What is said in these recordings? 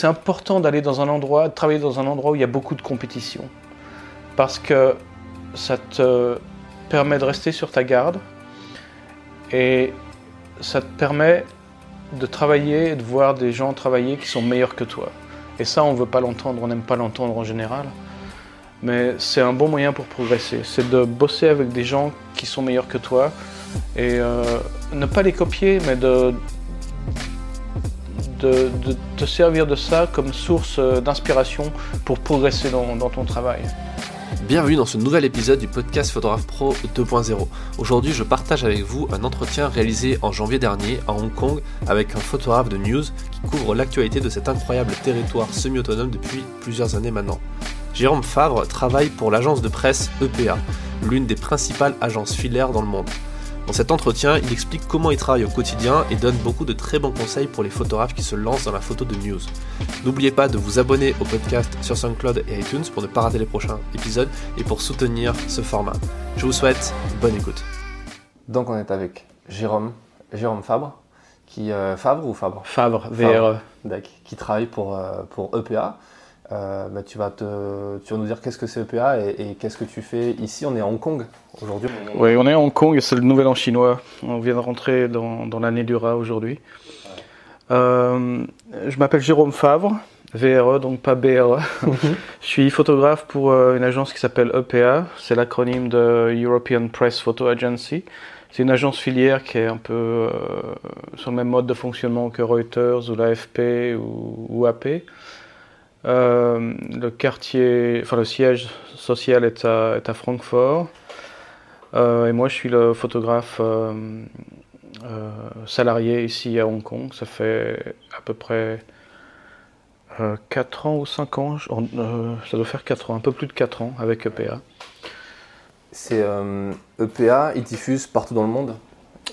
c'est important d'aller dans un endroit, de travailler dans un endroit où il y a beaucoup de compétition. Parce que ça te permet de rester sur ta garde et ça te permet de travailler et de voir des gens travailler qui sont meilleurs que toi. Et ça, on ne veut pas l'entendre, on n'aime pas l'entendre en général. Mais c'est un bon moyen pour progresser. C'est de bosser avec des gens qui sont meilleurs que toi et euh, ne pas les copier, mais de, de, te servir de ça comme source euh, d'inspiration pour progresser dans, ton travail. Bienvenue dans ce nouvel épisode du podcast Photographe Pro 2.0. Aujourd'hui, je partage avec vous un entretien réalisé en janvier dernier à Hong Kong avec un photographe de news qui couvre l'actualité de cet incroyable territoire semi-autonome depuis plusieurs années maintenant. Jérôme Favre travaille pour l'agence de presse EPA, l'une des principales agences filaires dans le monde. Dans cet entretien, il explique comment il travaille au quotidien et donne beaucoup de très bons conseils pour les photographes qui se lancent dans la photo de news. N'oubliez pas de vous abonner au podcast sur SoundCloud et iTunes pour ne pas rater les prochains épisodes et pour soutenir ce format. Je vous souhaite bonne écoute. Donc on est avec Jérôme, Jérôme Fabre, qui euh, Fabre ou Fabre? Fabre, VRE. qui travaille pour, euh, pour EPA. Euh, bah, tu, vas te, tu vas nous dire qu'est-ce que c'est EPA et, qu'est-ce que tu fais ici. On est à Hong Kong aujourd'hui. Oui, on est à Hong Kong et c'est le nouvel an chinois. On vient de rentrer dans, dans l'année du rat aujourd'hui. Euh, je m'appelle Jérôme Favre, VRE, donc pas BRE. je suis photographe pour euh, une agence qui s'appelle EPA. C'est l'acronyme de European Press Photo Agency. C'est une agence filière qui est un peu sur le même mode de fonctionnement que Reuters ou l'AFP ou, ou AP. Euh, le quartier, enfin le siège social est à, est à Francfort. Euh, et moi, je suis le photographe euh, salarié ici à Hong Kong. Ça fait à peu près 4 ans ou 5 ans. ça doit faire 4 ans, un peu plus de 4 ans avec EPA. C'est EPA, e il diffuse partout dans le monde?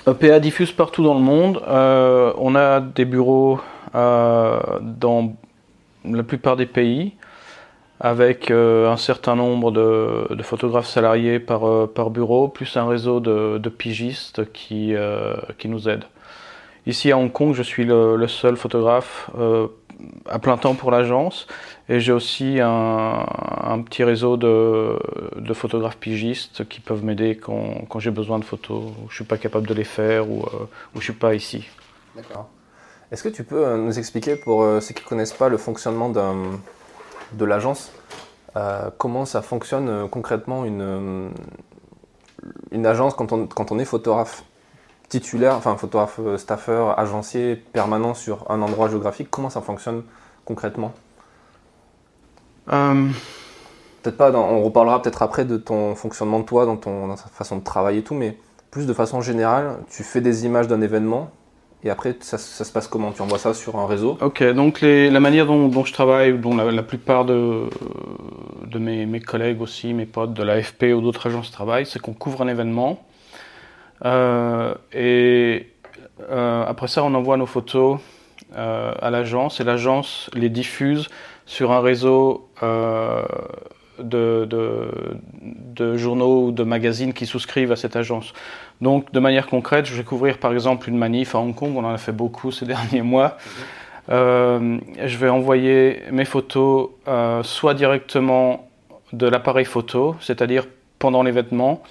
EPA diffuse partout dans le monde. on a des bureaux dans la plupart des pays, avec euh, un certain nombre de, photographes salariés par, euh, par, bureau, plus un réseau de, pigistes qui, euh, qui, nous aident. Ici à Hong Kong, je suis le, seul photographe à plein temps pour l'agence et j'ai aussi un, petit réseau de, de, photographes pigistes qui peuvent m'aider quand, quand j'ai besoin de photos, je ne suis pas capable de les faire ou je ne suis pas ici. D'accord. Est-ce que tu peux euh, nous expliquer, pour euh, ceux qui ne connaissent pas le fonctionnement de l'agence, euh, comment ça fonctionne concrètement une, une agence quand on, quand on est photographe titulaire, enfin photographe staffeur, agencier, permanent sur un endroit géographique, comment ça fonctionne concrètement? Peut-être pas, on reparlera peut-être après de ton fonctionnement de toi, dans, ton, dans ta façon de travailler et tout, mais plus de façon générale, tu fais des images d'un événement, et après, ça, se passe comment? Tu envoies ça sur un réseau? Ok, donc la manière dont, je travaille, dont la, plupart de, mes, collègues aussi, mes potes de l'AFP ou d'autres agences travaillent, c'est qu'on couvre un événement. Euh, et euh, après ça, on envoie nos photos euh, à l'agence et l'agence les diffuse sur un réseau de, journaux ou de magazines qui souscrivent à cette agence. Donc, de manière concrète, je vais couvrir par exemple une manif à Hong Kong, on en a fait beaucoup ces derniers mois. Euh, je vais envoyer mes photos euh, soit directement de l'appareil photo, c'est-à-dire pendant l'événement.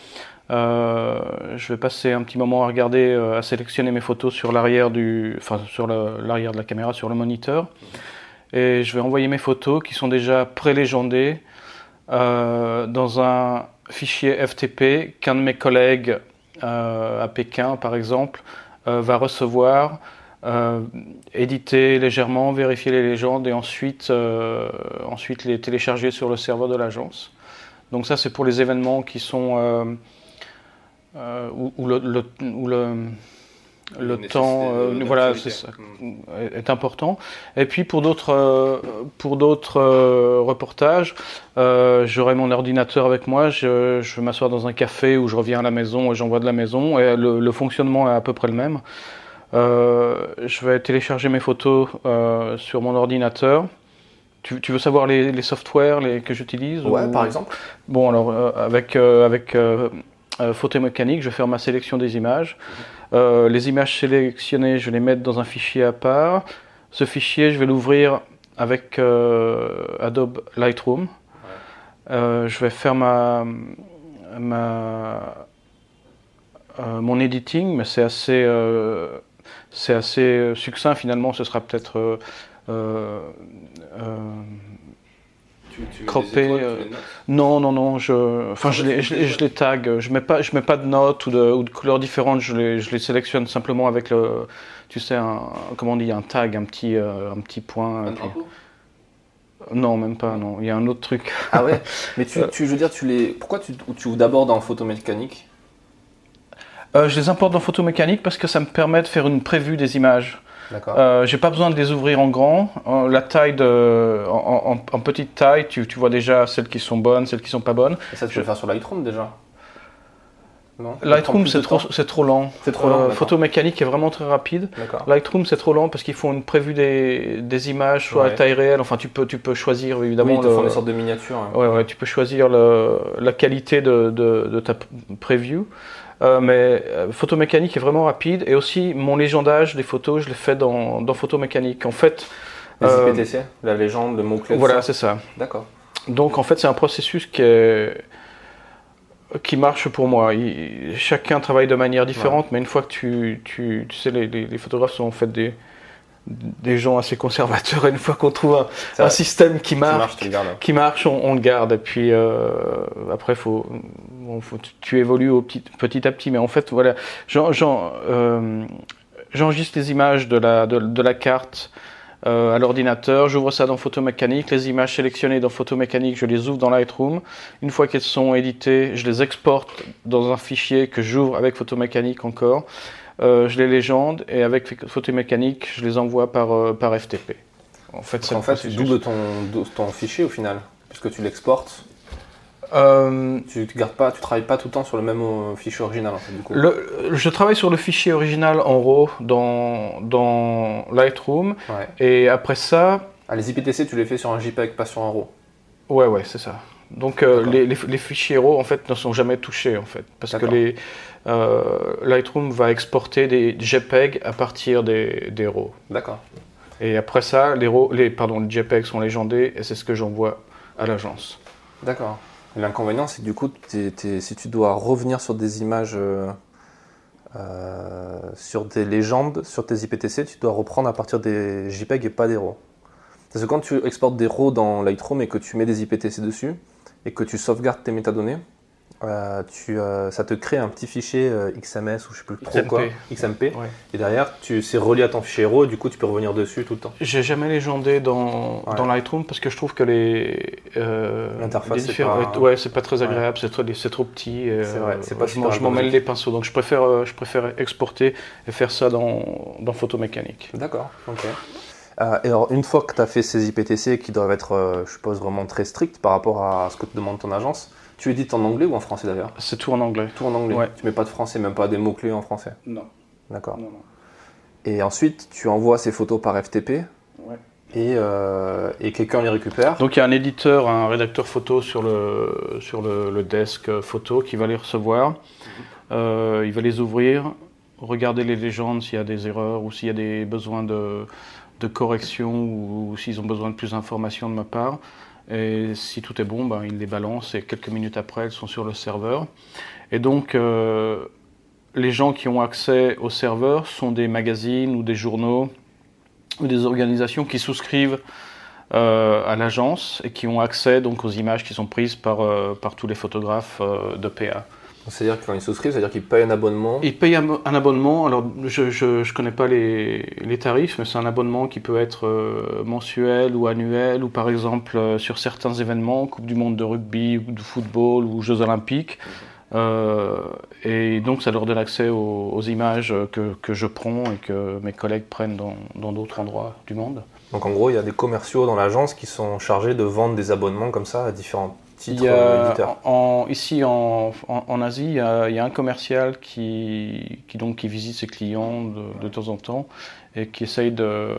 Euh, je vais passer un petit moment à regarder, à sélectionner mes photos sur l'arrière du, enfin sur l'arrière de la caméra, sur le moniteur, et je vais envoyer mes photos qui sont déjà prélégendées euh, dans un fichier FTP qu'un de mes collègues euh, à Pékin, par exemple, euh, va recevoir, éditer légèrement, vérifier les légendes et ensuite, ensuite les télécharger sur le serveur de l'agence. Donc ça, c'est pour les événements qui sont où, le, temps euh, voilà c'est ça, est important. Et puis pour d'autres euh, pour d'autres euh, reportages j'aurai mon ordinateur avec moi je, je vais m'asseoir dans un café où je reviens à la maison et j'envoie de la maison et le, fonctionnement est à peu près le même. Je vais télécharger mes photos sur mon ordinateur. Tu, tu veux savoir les, les softwares les, que j'utilise ouais par exemple. Bon alors avec avec photo mécanique je vais faire ma sélection des images euh, les images sélectionnées, je vais les mettre dans un fichier à part. Ce fichier, je vais l'ouvrir avec Adobe Lightroom. je vais faire ma, ma mon editing, mais c'est assez, c'est assez succinct finalement. Ce sera peut-être tu, euh, non, non, non. Je, enfin, je, les, je, les tag. Je mets pas, je mets pas de notes ou de, ou de couleurs différentes. Je les, je les sélectionne simplement avec le, tu sais, un, comment on dit, un tag, un petit, euh, un petit point. Un non, même pas, non. Il y a un autre truc. Ah ouais? Mais tu, euh. tu, je veux dire, tu les. Pourquoi tu, tu ouvres d'abord dans photomécanique euh, Je les importe dans photomécanique parce que ça me permet de faire une prévue des images. Euh, j'ai pas besoin de les ouvrir en grand. la taille de, en, petite taille, tu, tu, vois déjà celles qui sont bonnes, celles qui sont pas bonnes. Et ça, tu peux le faire sur Lightroom déjà non Lightroom, c'est trop, c'est trop lent. C'est trop lent. Euh, photo mécanique est vraiment très rapide. Lightroom, c'est trop lent parce qu'ils font une prévue des, des images, soit à taille réelle. Enfin, tu peux, tu peux choisir évidemment. Oui, ils te font des sortes de miniatures. Hein. Ouais, ouais, tu peux choisir le, la qualité de, de, de ta preview. Euh, mais euh, photo mécanique est vraiment rapide et aussi mon légendage des photos, je l'ai fait dans, dans photo mécanique. En fait, les IPTC, la légende, le mot-clé. Voilà, c'est ça. D'accord. Donc en fait, c'est un processus qui est qui marche pour moi. chacun travaille de manière différente, mais une fois que tu, tu, tu sais, les, les, photographes sont en fait des, des gens assez conservateurs. Et une fois qu'on trouve un, système qui marche, qui marche, on, le garde. Et puis euh, après, faut, faut, tu évolues au petit, petit à petit. Mais en fait, voilà, euh, j'enregistre les images de la, de, la carte. Euh, à l'ordinateur, j'ouvre ça dans Photomécanique, les images sélectionnées dans Photomécanique, je les ouvre dans Lightroom. Une fois qu'elles sont éditées, je les exporte dans un fichier que j'ouvre avec Photomécanique encore. Euh, je les légende et avec photo mécanique, je les envoie par, euh, par FTP. En fait, en fait tu doubles ton, ton fichier au final, puisque tu l'exportes. Euh, tu ne gardes pas, tu travailles pas tout le temps sur le même fichier original en fait, du coup. je travaille sur le fichier original en RAW dans, dans Lightroom et après ça. Ah, les IPTC, tu les fais sur un JPEG, pas sur un RAW. Ouais, ouais, c'est ça. Donc les, les, les, fichiers RAW en fait ne sont jamais touchés en fait parce que les Lightroom va exporter des JPEG à partir des, des RAW. D'accord. Et après ça, les, RAW, les, pardon, les JPEG sont légendés et c'est ce que j'envoie à l'agence. D'accord. L'inconvénient, c'est que du coup, si tu dois revenir sur des images, euh, euh, sur des légendes, sur tes IPTC, tu dois reprendre à partir des JPEG et pas des RAW. Parce que quand tu exportes des RAW dans Lightroom et que tu mets des IPTC dessus, et que tu sauvegardes tes métadonnées, euh, tu, euh, ça te crée un petit fichier euh, XMS ou je sais plus trop XMP. quoi, XMP. Et derrière, tu c'est relié à ton fichier RAW et du coup, tu peux revenir dessus tout le temps. J'ai jamais légendé dans, dans Lightroom parce que je trouve que les l'interface c'est pas... ouais, c'est pas très agréable, c'est trop, c'est trop petit. c'est vrai, c'est pas je m'en mêle les pinceaux, donc je préfère je préfère exporter et faire ça dans dans Photomécanique. D'accord. Ok. et alors, une fois que tu as fait ces IPTC qui doivent être, je suppose, vraiment très stricts par rapport à ce que te demande ton agence, tu édites en anglais ou en français d'ailleurs C'est tout en anglais. Tout en anglais ouais. Tu mets pas de français, même pas des mots-clés en français Non. D'accord. Et ensuite, tu envoies ces photos par FTP ouais. et, euh, et quelqu'un les récupère Donc il y a un éditeur, un rédacteur photo sur le, sur le, desk photo qui va les recevoir. Euh, il va les ouvrir, regarder les légendes s'il y a des erreurs ou s'il y a des besoins de, de correction ou s'ils ont besoin de plus d'informations de ma part. Et si tout est bon, ben, il les balance et quelques minutes après, elles sont sur le serveur. Et donc, euh, les gens qui ont accès au serveur sont des magazines ou des journaux ou des organisations qui souscrivent euh, à l'agence et qui ont accès donc aux images qui sont prises par, euh, par tous les photographes de PA. C'est-à-dire que quand ils souscrivent, c'est-à-dire qu'ils payent un abonnement Ils payent un, abonnement. Alors, je ne connais pas les, les, tarifs, mais c'est un abonnement qui peut être euh, mensuel ou annuel, ou par exemple euh, sur certains événements, Coupe du Monde de rugby, ou de football, ou Jeux Olympiques. Euh, et donc, ça leur donne accès aux, images que, que, je prends et que mes collègues prennent dans d'autres endroits du monde. Donc, en gros, il y a des commerciaux dans l'agence qui sont chargés de vendre des abonnements comme ça à différentes il y a, en, ici en, en, Asie, il y, a, il y, a, un commercial qui, qui, donc, qui visite ses clients de, de temps en temps et qui essaye de,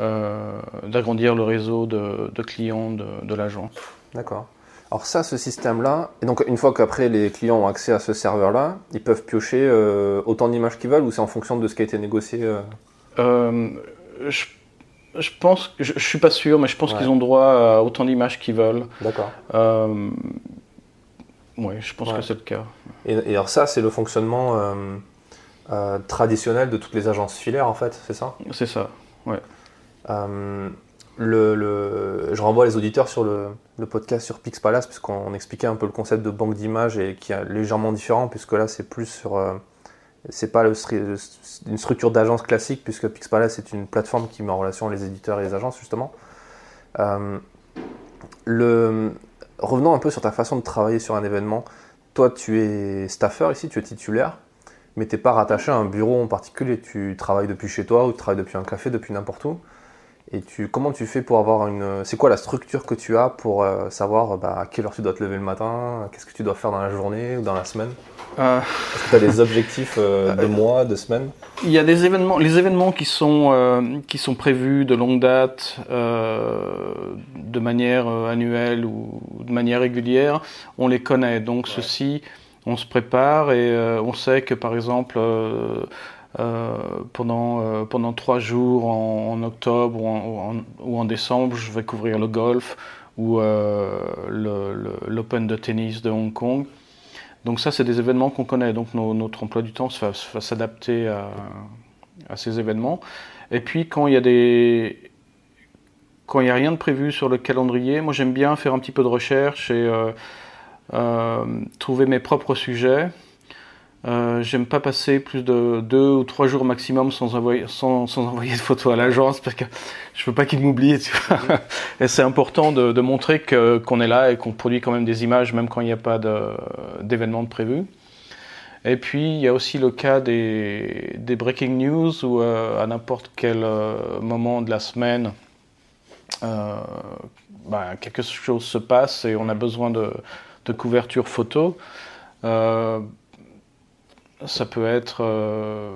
euh, d'agrandir le réseau de, de clients de, de l'agence. D'accord. Alors ça, ce système-là, et donc une fois qu'après les clients ont accès à ce serveur-là, ils peuvent piocher euh, autant d'images qu'ils veulent ou c'est en fonction de ce qui a été négocié euh... euh je pense, je, je suis pas sûr, mais je pense qu'ils ont droit à autant d'images qu'ils veulent. D'accord. Euh, oui, je pense que c'est le cas. Et, alors ça, c'est le fonctionnement euh, euh, traditionnel de toutes les agences filaires, en fait, c'est ça? C'est ça, ouais. Le, je renvoie les auditeurs sur le, podcast sur PixPalace, puisqu'on expliquait un peu le concept de banque d'images et qui est légèrement différent, puisque là, c'est plus sur c'est pas une structure d'agence classique, puisque Pixpalace est une plateforme qui met en relation les éditeurs et les agences, justement. Euh. Revenons un peu sur ta façon de travailler sur un événement. Toi, tu es staffer ici, tu es titulaire, mais tu n'es pas rattaché à un bureau en particulier. Tu travailles depuis chez toi ou tu travailles depuis un café, depuis n'importe où. Et tu, comment tu fais pour avoir une. C'est quoi la structure que tu as pour euh, savoir bah, à quelle heure tu dois te lever le matin, qu'est-ce que tu dois faire dans la journée ou dans la semaine? Euh... Est-ce que tu as des objectifs euh, de mois, de semaines Il y a des événements, les événements qui sont, qui sont prévus de longue date, de manière annuelle ou de manière régulière, on les connaît. Donc ceci, on se prépare et on sait que par exemple. Euh, pendant, euh, pendant trois jours en, octobre ou en, décembre, je vais couvrir le golf ou euh, l'Open de tennis de Hong Kong. Donc ça, c'est des événements qu'on connaît. Donc notre emploi du temps va, va s'adapter à, ces événements. Et puis quand il y a des quand il n'y a rien de prévu sur le calendrier, moi j'aime bien faire un petit peu de recherche et trouver mes propres sujets. Euh, j'aime pas passer plus de deux ou trois jours maximum sans envoyer, sans, sans envoyer de photos à l'agence parce que je veux pas qu'ils m'oublient. et c'est important de, de montrer qu'on est là et qu'on produit quand même des images même quand il n'y a pas d'événement de, prévu. Et puis il y a aussi le cas des, des breaking news où euh, à n'importe quel euh, moment de la semaine bah, quelque chose se passe et on a besoin de, de couverture photo. Ça peut être, euh,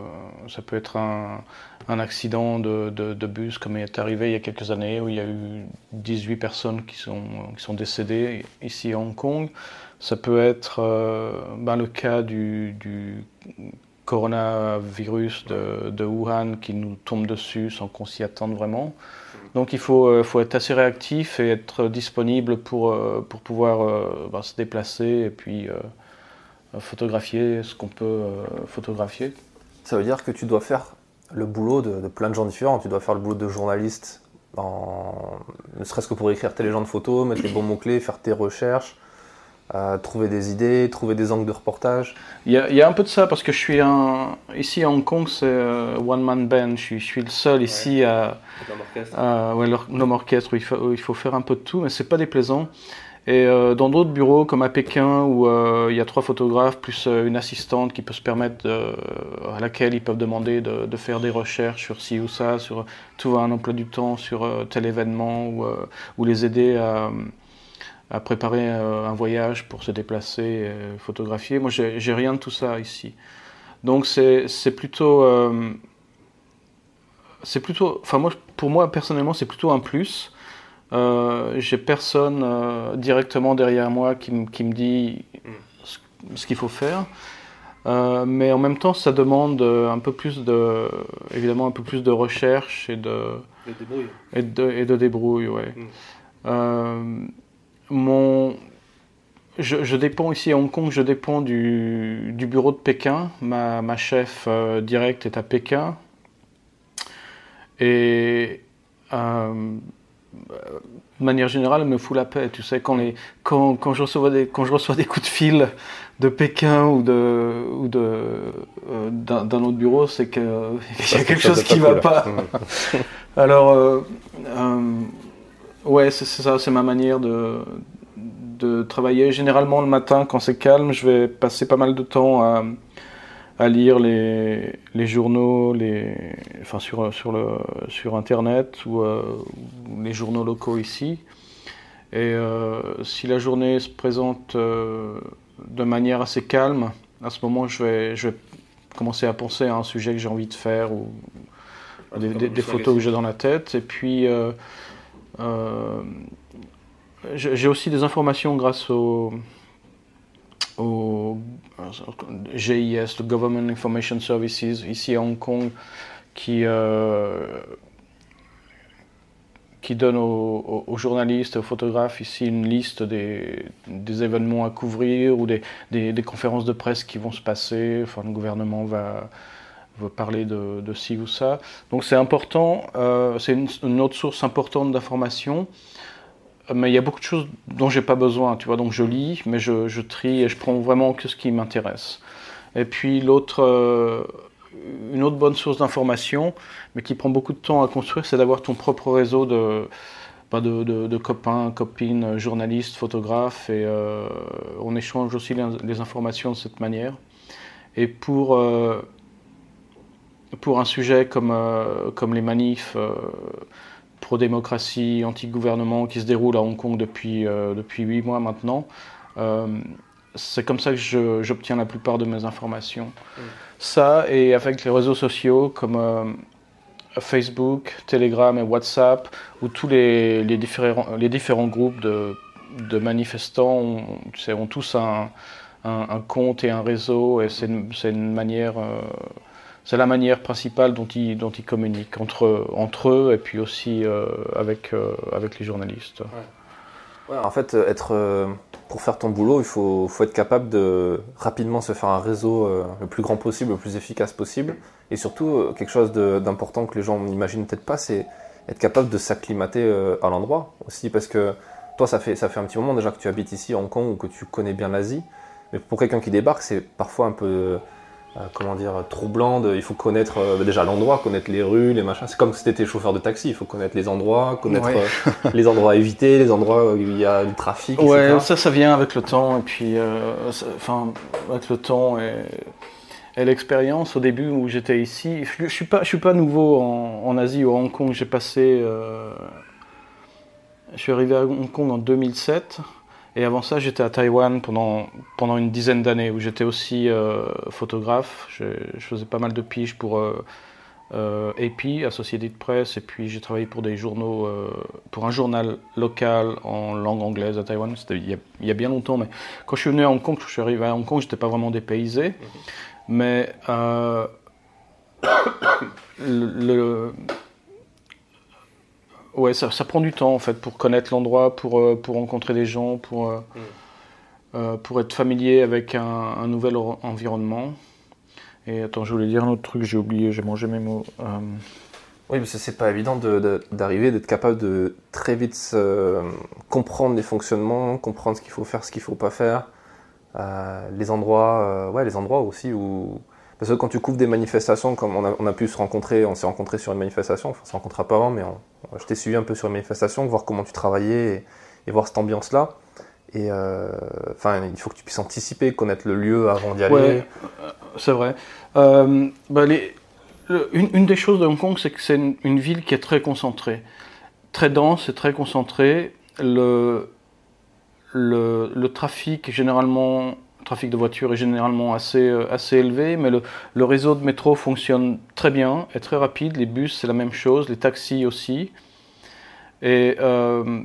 ça peut être un, accident de, bus comme il est arrivé il y a quelques années où il y a eu 18 personnes qui sont, qui sont décédées ici à Hong Kong. Ça peut être euh, ben, le cas du, coronavirus de, de, Wuhan qui nous tombe dessus sans qu'on s'y attende vraiment. Donc il faut, euh, faut, être assez réactif et être disponible pour, pour pouvoir ben, se déplacer et puis photographier ce qu'on peut euh, photographier. Ça veut dire que tu dois faire le boulot de, plein de gens différents. Tu dois faire le boulot de journaliste, en... ne serait-ce que pour écrire tes légendes photos, mettre les bons mots-clés, faire tes recherches, euh, trouver des idées, trouver des angles de reportage. Il y, a, un peu de ça parce que je suis un... ici à Hong Kong, c'est euh, one man band. Je suis, je suis le seul ici à, à ouais, l'homme orchestre où il, faut, où il faut faire un peu de tout, mais c'est pas déplaisant. Et euh, dans d'autres bureaux, comme à Pékin, où euh, il y a trois photographes plus euh, une assistante qui peut se permettre, à laquelle ils peuvent demander de, faire des recherches sur ci ou ça, sur tout un emploi du temps, sur tel événement, ou, les aider à, préparer un voyage pour se déplacer, et photographier. Moi, j'ai rien de tout ça ici. Donc c'est plutôt... c'est plutôt... Enfin, pour moi, personnellement, c'est plutôt un plus. Euh, j'ai personne euh, directement derrière moi qui, qui me dit ce, qu'il faut faire. Euh, mais en même temps, ça demande un peu plus de, évidemment, un peu plus de recherche et de, et de, et de débrouille. Ouais. Mm. mon, je, je, dépends ici à Hong Kong, je dépends du, du bureau de Pékin. Ma, ma chef directe est à Pékin. Et de manière générale, elle me fout la paix. Tu sais, quand, les, quand, quand, je reçois des, quand je reçois des coups de fil de Pékin ou de ou de euh, d'un autre bureau, c'est qu'il y a quelque chose qui ne va pas. Alors, euh, euh, ouais, c'est ça, c'est ma manière de, de travailler. Généralement, le matin, quand c'est calme, je vais passer pas mal de temps à à lire les, les journaux, les, enfin sur, sur, le, sur Internet ou, euh, les journaux locaux ici. Et euh, si la journée se présente euh, de manière assez calme, à ce moment, je vais, je vais commencer à penser à un sujet que j'ai envie de faire ou des, des, photos que j'ai dans la tête. Et puis, j'ai aussi des informations grâce au au GIS, le Government Information Services, ici à Hong Kong, qui, euh, qui donne aux, journalistes et aux photographes ici une liste des, événements à couvrir ou des, conférences de presse qui vont se passer. Enfin, le gouvernement va, parler de, ci ou ça. Donc c'est important, euh, c'est une, autre source importante d'information. Mais il y a beaucoup de choses dont j'ai pas besoin, tu vois. Donc je lis, mais je, trie et je prends vraiment que ce qui m'intéresse. Et puis l'autre, euh, une autre bonne source d'information, mais qui prend beaucoup de temps à construire, c'est d'avoir ton propre réseau de, bah, de, copains, copines, journalistes, photographes, et euh, on échange aussi les, informations de cette manière. Et pour, euh, pour un sujet comme, comme les manifs pro-démocratie, anti-gouvernement qui se déroulent à Hong Kong depuis, depuis 8 mois maintenant, c'est comme ça que j'obtiens la plupart de mes informations. Mm. Ça, et avec les réseaux sociaux comme euh, Facebook, Telegram et WhatsApp, où tous les, les, différents, les différents groupes de, de manifestants ont, ont tous un, un, compte et un réseau, et c'est une, une, manière. Euh, c'est la manière principale dont ils, dont ils communiquent entre, entre eux et puis aussi euh, avec, avec les journalistes. Ouais. en fait, être pour faire ton boulot, il faut, être capable de rapidement se faire un réseau euh, le plus grand possible, le plus efficace possible. Et surtout, euh, quelque chose d'important que les gens n'imaginent peut-être pas, c'est être capable de s'acclimater euh, à l'endroit aussi. Parce que toi, ça fait, ça fait un petit moment déjà que tu habites ici à Hong Kong ou que tu connais bien l'Asie. Mais pour quelqu'un qui débarque, c'est parfois un peu euh, comment dire, troublante. Il faut connaître euh, déjà l'endroit, connaître les rues, les machins. C'est comme si tu chauffeur de taxi. Il faut connaître les endroits, connaître euh, les endroits à éviter, les endroits où il y a du trafic. Ouais, ça, ça vient avec le temps. Et puis, enfin, avec le temps et, l'expérience. Au début où j'étais ici, je, ne suis pas, je suis pas nouveau en, Asie ou à Hong Kong. J'ai passé, je suis arrivé à Hong Kong en 2007. Et avant ça, j'étais à Taïwan pendant, pendant une dizaine d'années où j'étais aussi euh, photographe. Je, faisais pas mal de piges pour euh, euh, AP, Associated Press, et puis j'ai travaillé pour des journaux, pour un journal local en langue anglaise à Taïwan. C'était il, il, y a bien longtemps, mais quand je suis venu à Hong Kong, je suis arrivé à Hong Kong, j'étais pas vraiment dépaysé. Mais le Ouais, ça, prend du temps en fait pour connaître l'endroit, pour, euh, pour rencontrer des gens, pour, euh, mm. euh, pour être familier avec un, nouvel environnement. Et attends, je voulais dire un autre truc, j'ai oublié, j'ai mangé mes mots. Oui, mais c'est pas évident d'arriver, d'être capable de très vite comprendre les fonctionnements, comprendre ce qu'il faut faire, ce qu'il faut pas faire. les endroits, ouais, les endroits aussi où parce que quand tu couvres des manifestations, comme on a, pu se rencontrer, on s'est rencontré sur une manifestation, enfin on se rencontra pas avant, mais je t'ai suivi un peu sur une manifestation, voir comment tu travaillais et, voir cette ambiance-là. Et euh, enfin, il faut que tu puisses anticiper, connaître le lieu avant d'y aller. Ouais, euh, c'est vrai. Euh, bah, une, des choses de Hong Kong, c'est que c'est une, ville qui est très concentrée, très dense et très concentrée. Le, le, le trafic généralement trafic de voitures est généralement assez, euh, assez élevé, mais le, le, réseau de métro fonctionne très bien, est très rapide. Les bus, c'est la même chose, les taxis aussi. Et euh,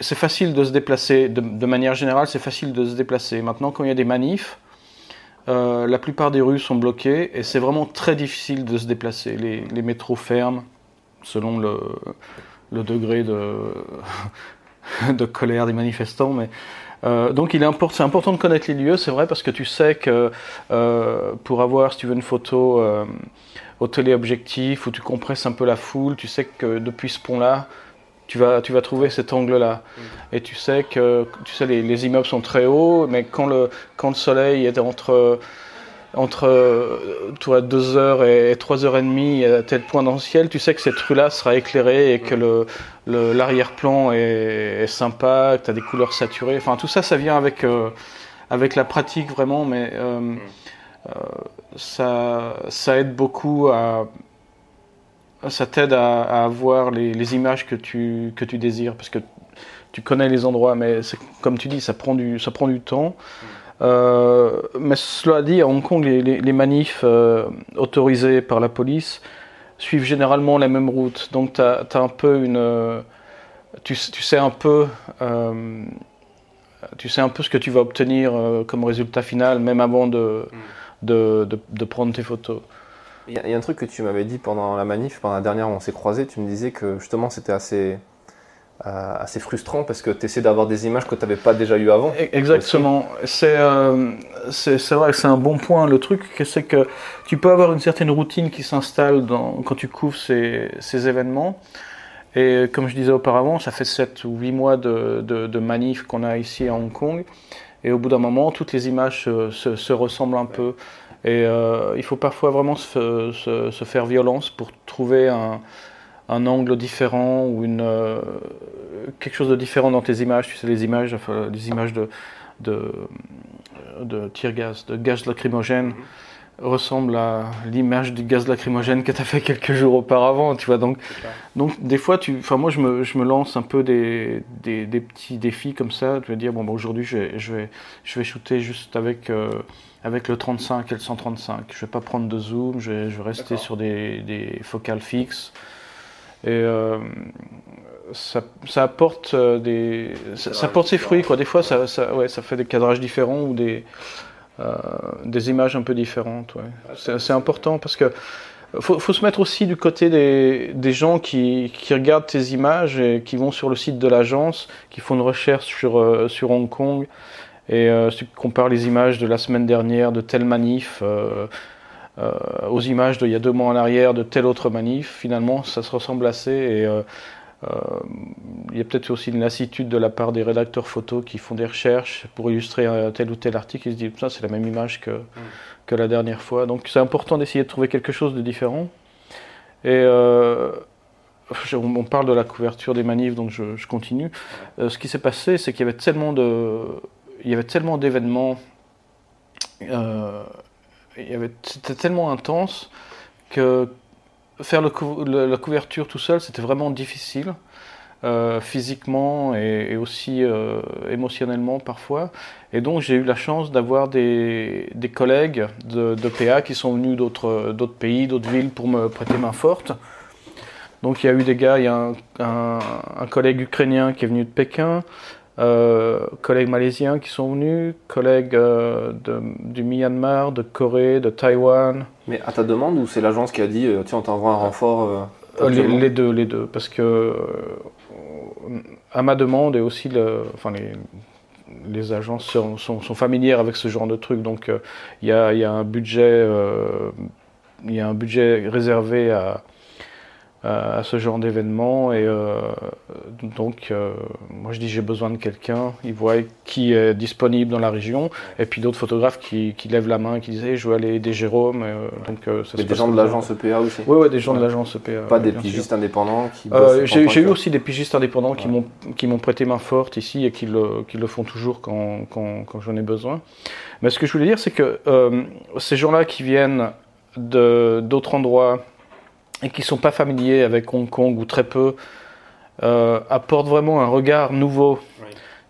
c'est facile de se déplacer, de, manière générale, c'est facile de se déplacer. Maintenant, quand il y a des manifs, euh, la plupart des rues sont bloquées et c'est vraiment très difficile de se déplacer. Les, les métros ferment selon le, le degré de, de colère des manifestants, mais euh, donc il est important, c'est important de connaître les lieux, c'est vrai, parce que tu sais que euh, pour avoir, si tu veux, une photo euh, au téléobjectif où tu compresses un peu la foule, tu sais que depuis ce pont-là, tu vas, tu vas trouver cet angle-là. Mm. Et tu sais que tu sais, les, les, immeubles sont très hauts, mais quand le, quand le soleil est entre entre euh, toi 2h et 3h30 à tel point dans le ciel, tu sais que cette rue-là sera éclairée et que l'arrière-plan est, sympa, que tu as des couleurs saturées. Enfin, tout ça, ça vient avec, euh, avec la pratique vraiment, mais euh, ça, ça aide beaucoup à. Ça t'aide à, avoir les, les, images que tu, que tu désires parce que tu connais les endroits, mais comme tu dis, ça prend du, ça prend du temps. Euh, mais cela dit, à Hong Kong, les, manifs euh, autorisés par la police suivent généralement la même route. Donc tu as, un peu une. Euh, tu, sais un peu. tu sais un peu ce que tu vas obtenir comme résultat final, même avant de, mm. de, prendre tes photos. Il y, a un truc que tu m'avais dit pendant la manif, pendant la dernière où on s'est croisés, tu me disais que justement c'était assez, euh, assez frustrant parce que tu essaies d'avoir des images que tu n'avais pas déjà eues avant. E-, exactement. Euh, c'est vrai que c'est un bon point. Le truc, c'est que tu peux avoir une certaine routine qui s'installe quand tu couvres ces, ces, événements. Et comme je disais auparavant, ça fait 7 ou 8 mois de, de, de manif qu'on a ici à Hong Kong. Et au bout d'un moment, toutes les images se, se, ressemblent un peu. Et euh, il faut parfois vraiment se, se, faire violence pour trouver un, un angle différent ou une, euh, quelque chose de différent dans tes images. Tu sais, les images, enfin, les images de, de, de tir gaz, de gaz lacrymogène. Mhm ressemble à l'image du gaz lacrymogène que tu as fait quelques jours auparavant, tu vois. Donc, donc des fois, tu, enfin moi, je me, je me lance un peu des, des, des, petits défis comme ça. Tu vas dire, bon, bah, aujourd'hui, je vais, je, vais, je vais shooter juste avec, euh, avec le 35 et le 135. Je vais pas prendre de zoom, je vais, je vais rester sur des, des, focales fixes. Et euh, ça, ça, apporte euh, des, ça, ça apporte ses fruits, quoi. Des fois, ça, ça, ouais, ça fait des cadrages différents ou des euh, des images un peu différentes. C'est important parce que faut, faut, se mettre aussi du côté des, des gens qui, qui, regardent tes images et qui vont sur le site de l'agence, qui font une recherche sur, euh, sur Hong Kong. Et euh, si tu compares les images de la semaine dernière de telle manif aux images d'il y a deux mois en arrière de telle autre manif, finalement ça se ressemble assez. Et euh, il y a peut-être aussi une lassitude de la part des rédacteurs photos qui font des recherches pour illustrer tel ou tel article. Ils se disent, ça c'est la même image que, mm. que la dernière fois. Donc c'est important d'essayer de trouver quelque chose de différent. Et euh, on parle de la couverture des manifs, donc je, continue. Euh, ce qui s'est passé, c'est qu'il y avait tellement de, il y avait tellement d'événements, c'était tellement intense que faire la couverture tout seul, c'était vraiment difficile. Euh, physiquement et, aussi euh, émotionnellement parfois. Et donc j'ai eu la chance d'avoir des, collègues de, PA qui sont venus d'autres pays, d'autres villes pour me prêter main forte. Donc il y a eu des gars, il y a un collègue ukrainien qui est venu de Pékin, euh, collègues malaisiens qui sont venus, collègues euh, de, du Myanmar, de Corée, de Taïwan. Mais à ta demande ou c'est l'agence qui a dit euh, tiens on t'envoie un renfort les, deux, les deux, parce que à ma demande et aussi le, enfin les, les agences sont, sont, sont, familières avec ce genre de trucs, donc il y a, y, a, un budget, il y a un budget réservé à à ce genre d'événement. Et euh, donc, euh, moi je dis j'ai besoin de quelqu'un. Ils voient qui est disponible dans la région. Et puis d'autres photographes qui, qui, lèvent la main, qui disent je veux aller aider Jérôme. Euh, donc, ça des gens de l'agence EPA aussi Oui, ouais, des gens de l'agence EPA. Pas des pigistes indépendants qui J'ai eu aussi des pigistes indépendants qui m'ont prêté main forte ici et qui le, qui le font toujours quand, quand, quand j'en ai besoin. Mais ce que je voulais dire, c'est que ces gens-là qui viennent d'autres endroits, et qui ne sont pas familiers avec Hong Kong ou très peu, euh, apportent vraiment un regard nouveau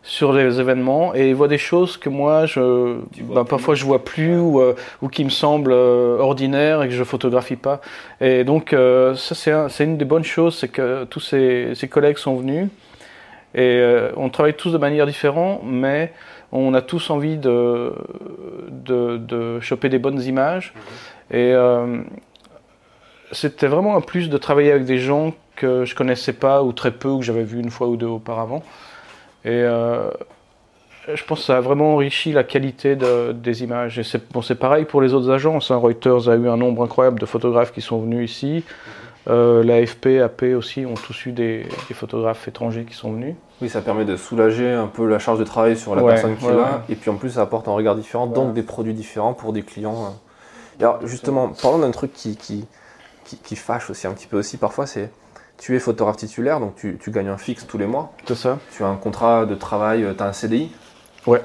sur les événements et voient des choses que moi, je, bah, parfois je vois plus ou, euh, ou, qui me semblent euh, ordinaires et que je photographie pas. Et donc ça c'est une des bonnes choses, c'est que tous ces, ces, collègues sont venus et on travaille tous de manière différente, mais on a tous envie de, de, de choper des bonnes images. Mm-hmm. Et c'était vraiment un plus de travailler avec des gens que je connaissais pas ou très peu ou que j'avais vu une fois ou deux auparavant. Et euh, je pense que ça a vraiment enrichi la qualité de, des images. Et c'est bon, pareil pour les autres agences. Hein. Reuters a eu un nombre incroyable de photographes qui sont venus ici. Euh, L'AFP, AP aussi ont tous eu des, des, photographes étrangers qui sont venus. Oui, ça permet de soulager un peu la charge de travail sur la personne qui est là. Et puis en plus, ça apporte un regard différent, donc des produits différents pour des clients. Hein. alors justement, parlons d'un truc qui, qui, qui, fâche aussi un petit peu aussi parfois, c'est tu es photographe titulaire, donc tu, gagnes un fixe tous les mois. C'est ça. Tu as un contrat de travail, euh, tu as un CDI. Ouais.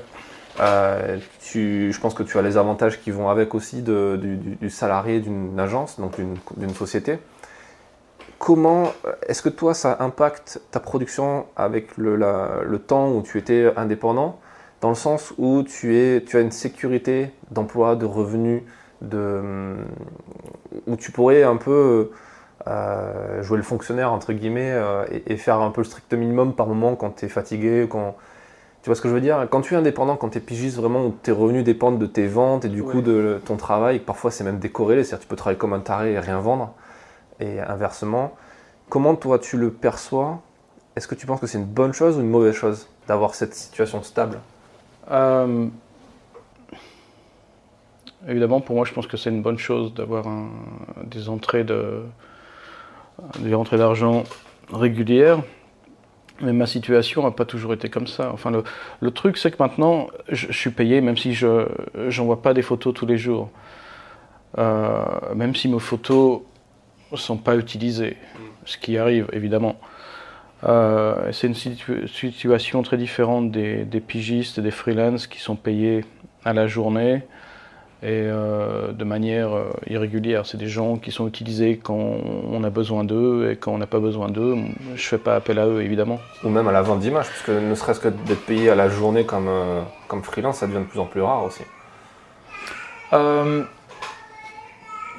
Euh, tu, je pense que tu as les avantages qui vont avec aussi de, du, salarié d'une agence, donc d'une société. Comment est-ce que toi ça impacte ta production avec le, le, temps où tu étais indépendant, dans le sens où tu, es, tu as une sécurité d'emploi, de revenus, de, où tu pourrais un peu euh, jouer le fonctionnaire entre guillemets euh, et, faire un peu le strict minimum par moment quand tu es fatigué, quand Tu vois ce que je veux dire? Quand tu es indépendant, quand tu es pigiste, vraiment, tes revenus dépendent de tes ventes et du coup de ton travail, parfois c'est même décorrélé, c'est-à-dire tu peux travailler comme un taré et rien vendre, et inversement. Comment toi tu le perçois? Est-ce que tu penses que c'est une bonne chose ou une mauvaise chose d'avoir cette situation stable? Euh, Évidemment, pour moi, je pense que c'est une bonne chose d'avoir des entrées d'argent régulières. Mais ma situation n'a pas toujours été comme ça. Enfin, le, truc, c'est que maintenant, je, suis payé, même si je n'envoie pas des photos tous les jours. Euh, même si mes photos ne sont pas utilisées, ce qui arrive évidemment. Euh, c'est une situation très différente des, des, pigistes et des freelances qui sont payés à la journée et euh, de manière euh, irrégulière. C'est des gens qui sont utilisés quand on a besoin d'eux et quand on n'a pas besoin d'eux, je ne fais pas appel à eux évidemment. Ou même à la vente d'images, parce que ne serait-ce que d'être payé à la journée comme, euh, comme freelance, ça devient de plus en plus rare aussi. on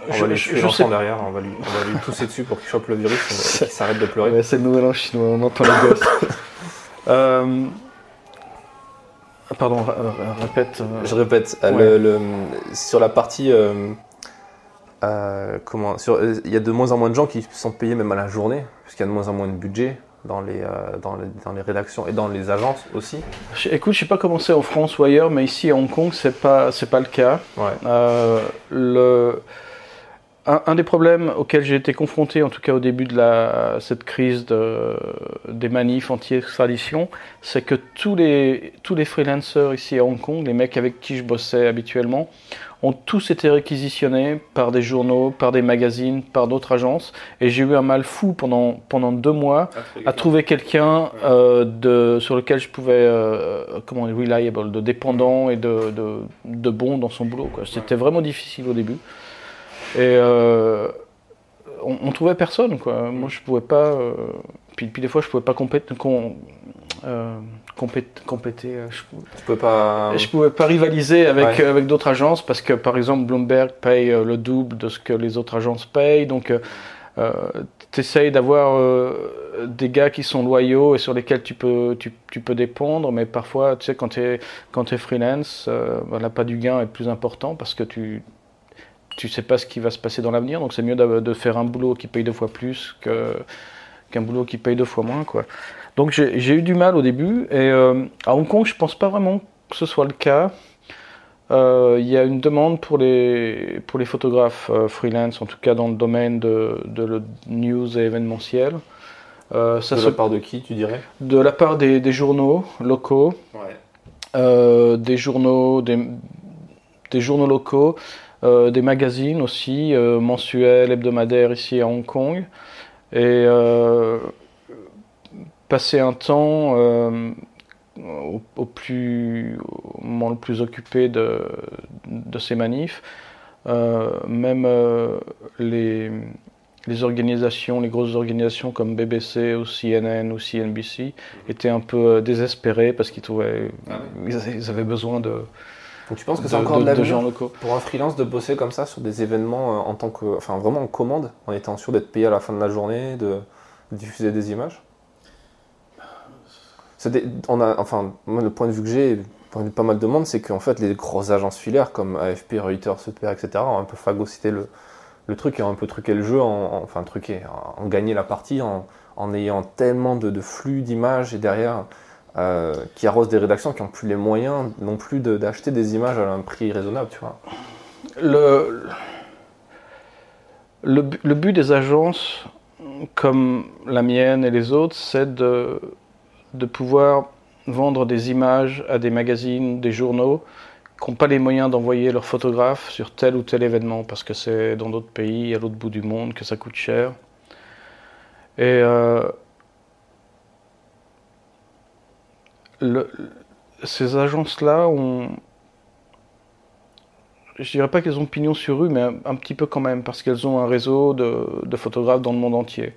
va lui tuer l'enfant derrière, on va, lui, on va lui tousser dessus pour qu'il chope le virus qu'il s'arrête de pleurer. c'est le nouvel an chinois, on entend les gosses. pardon, répète. Euh. Je répète. Euh, sur la partie. Euh, comment Il y a de moins en moins de gens qui sont payés même à la journée, puisqu'il y a de moins en moins de budget dans les, dans les, dans les, rédactions et dans les agences aussi Écoute, je sais pas comment c'est en France ou ailleurs, mais ici à Hong Kong, c'est pas, c'est pas le cas. le, un, des problèmes auxquels j'ai été confronté, en tout cas au début de la, cette crise de, des manifs anti-extradition, c'est que tous les, tous les freelancers ici à Hong Kong, les mecs avec qui je bossais habituellement, ont tous été réquisitionnés par des journaux, par des magazines, par d'autres agences. Et j'ai eu un mal fou pendant, pendant deux mois à trouver quelqu'un euh, de, sur lequel je pouvais, euh, comment reliable, de dépendant et de, de, de bon dans son boulot. C'était vraiment difficile au début. Et euh, on, trouvait personne, quoi. Moi, je pouvais pas. Euh, puis, puis, des fois, je pouvais pas compéter. Euh, compéter, je, pouvais pas... je pouvais pas rivaliser avec, avec d'autres agences parce que par exemple Bloomberg paye le double de ce que les autres agences payent donc tu essayes d'avoir des gars qui sont loyaux et sur lesquels tu peux, tu, tu peux dépendre mais parfois tu sais quand tu es, quand es freelance ben, la pas du gain est plus important parce que tu tu sais pas ce qui va se passer dans l'avenir, donc c'est mieux de, faire un boulot qui paye deux fois plus qu'un boulot qui paye deux fois moins. Quoi. Donc j'ai eu du mal au début, et euh, à Hong Kong, je pense pas vraiment que ce soit le cas. Euh, il y a une demande pour les, pour les photographes euh, freelance, en tout cas dans le domaine de, de news et événementiel. ça de la part de qui, tu dirais? De la part des, des journaux locaux, des journaux, des, des journaux locaux, euh, des magazines aussi, euh, mensuels, hebdomadaires ici à Hong Kong. Et euh, passer un temps au, plus, moment le plus occupé de, de ces manifs, même les, les organisations, les grosses organisations comme BBC ou CNN ou CNBC étaient un peu désespérées parce qu'ils trouvaient ah ils avaient besoin de, donc tu penses que c'est encore de, de, locaux pour un freelance de bosser comme ça sur des événements euh, en tant que, enfin vraiment en commande, en étant sûr d'être payé à la fin de la journée, de, diffuser des images? On a, enfin, moi, le point de vue que j'ai, pas mal de monde, c'est qu'en fait, les grosses agences filaires comme AFP, Reuters, EPR, etc., ont un peu phagocyté le, le truc et ont un peu truqué le jeu, en, enfin truqué, en, gagné la partie en, en ayant tellement de, de flux d'images et derrière euh, qui arrosent des rédactions qui n'ont plus les moyens non plus d'acheter des images à un prix raisonnable, tu vois. Le, le, but des agences, comme la mienne et les autres, c'est de, de pouvoir vendre des images à des magazines, des journaux, qui n'ont pas les moyens d'envoyer leurs photographes sur tel ou tel événement, parce que c'est dans d'autres pays, à l'autre bout du monde, que ça coûte cher. Et euh, ces agences-là ont. Je dirais pas qu'elles ont pignon sur rue, mais un, petit peu quand même, parce qu'elles ont un réseau de, photographes dans le monde entier.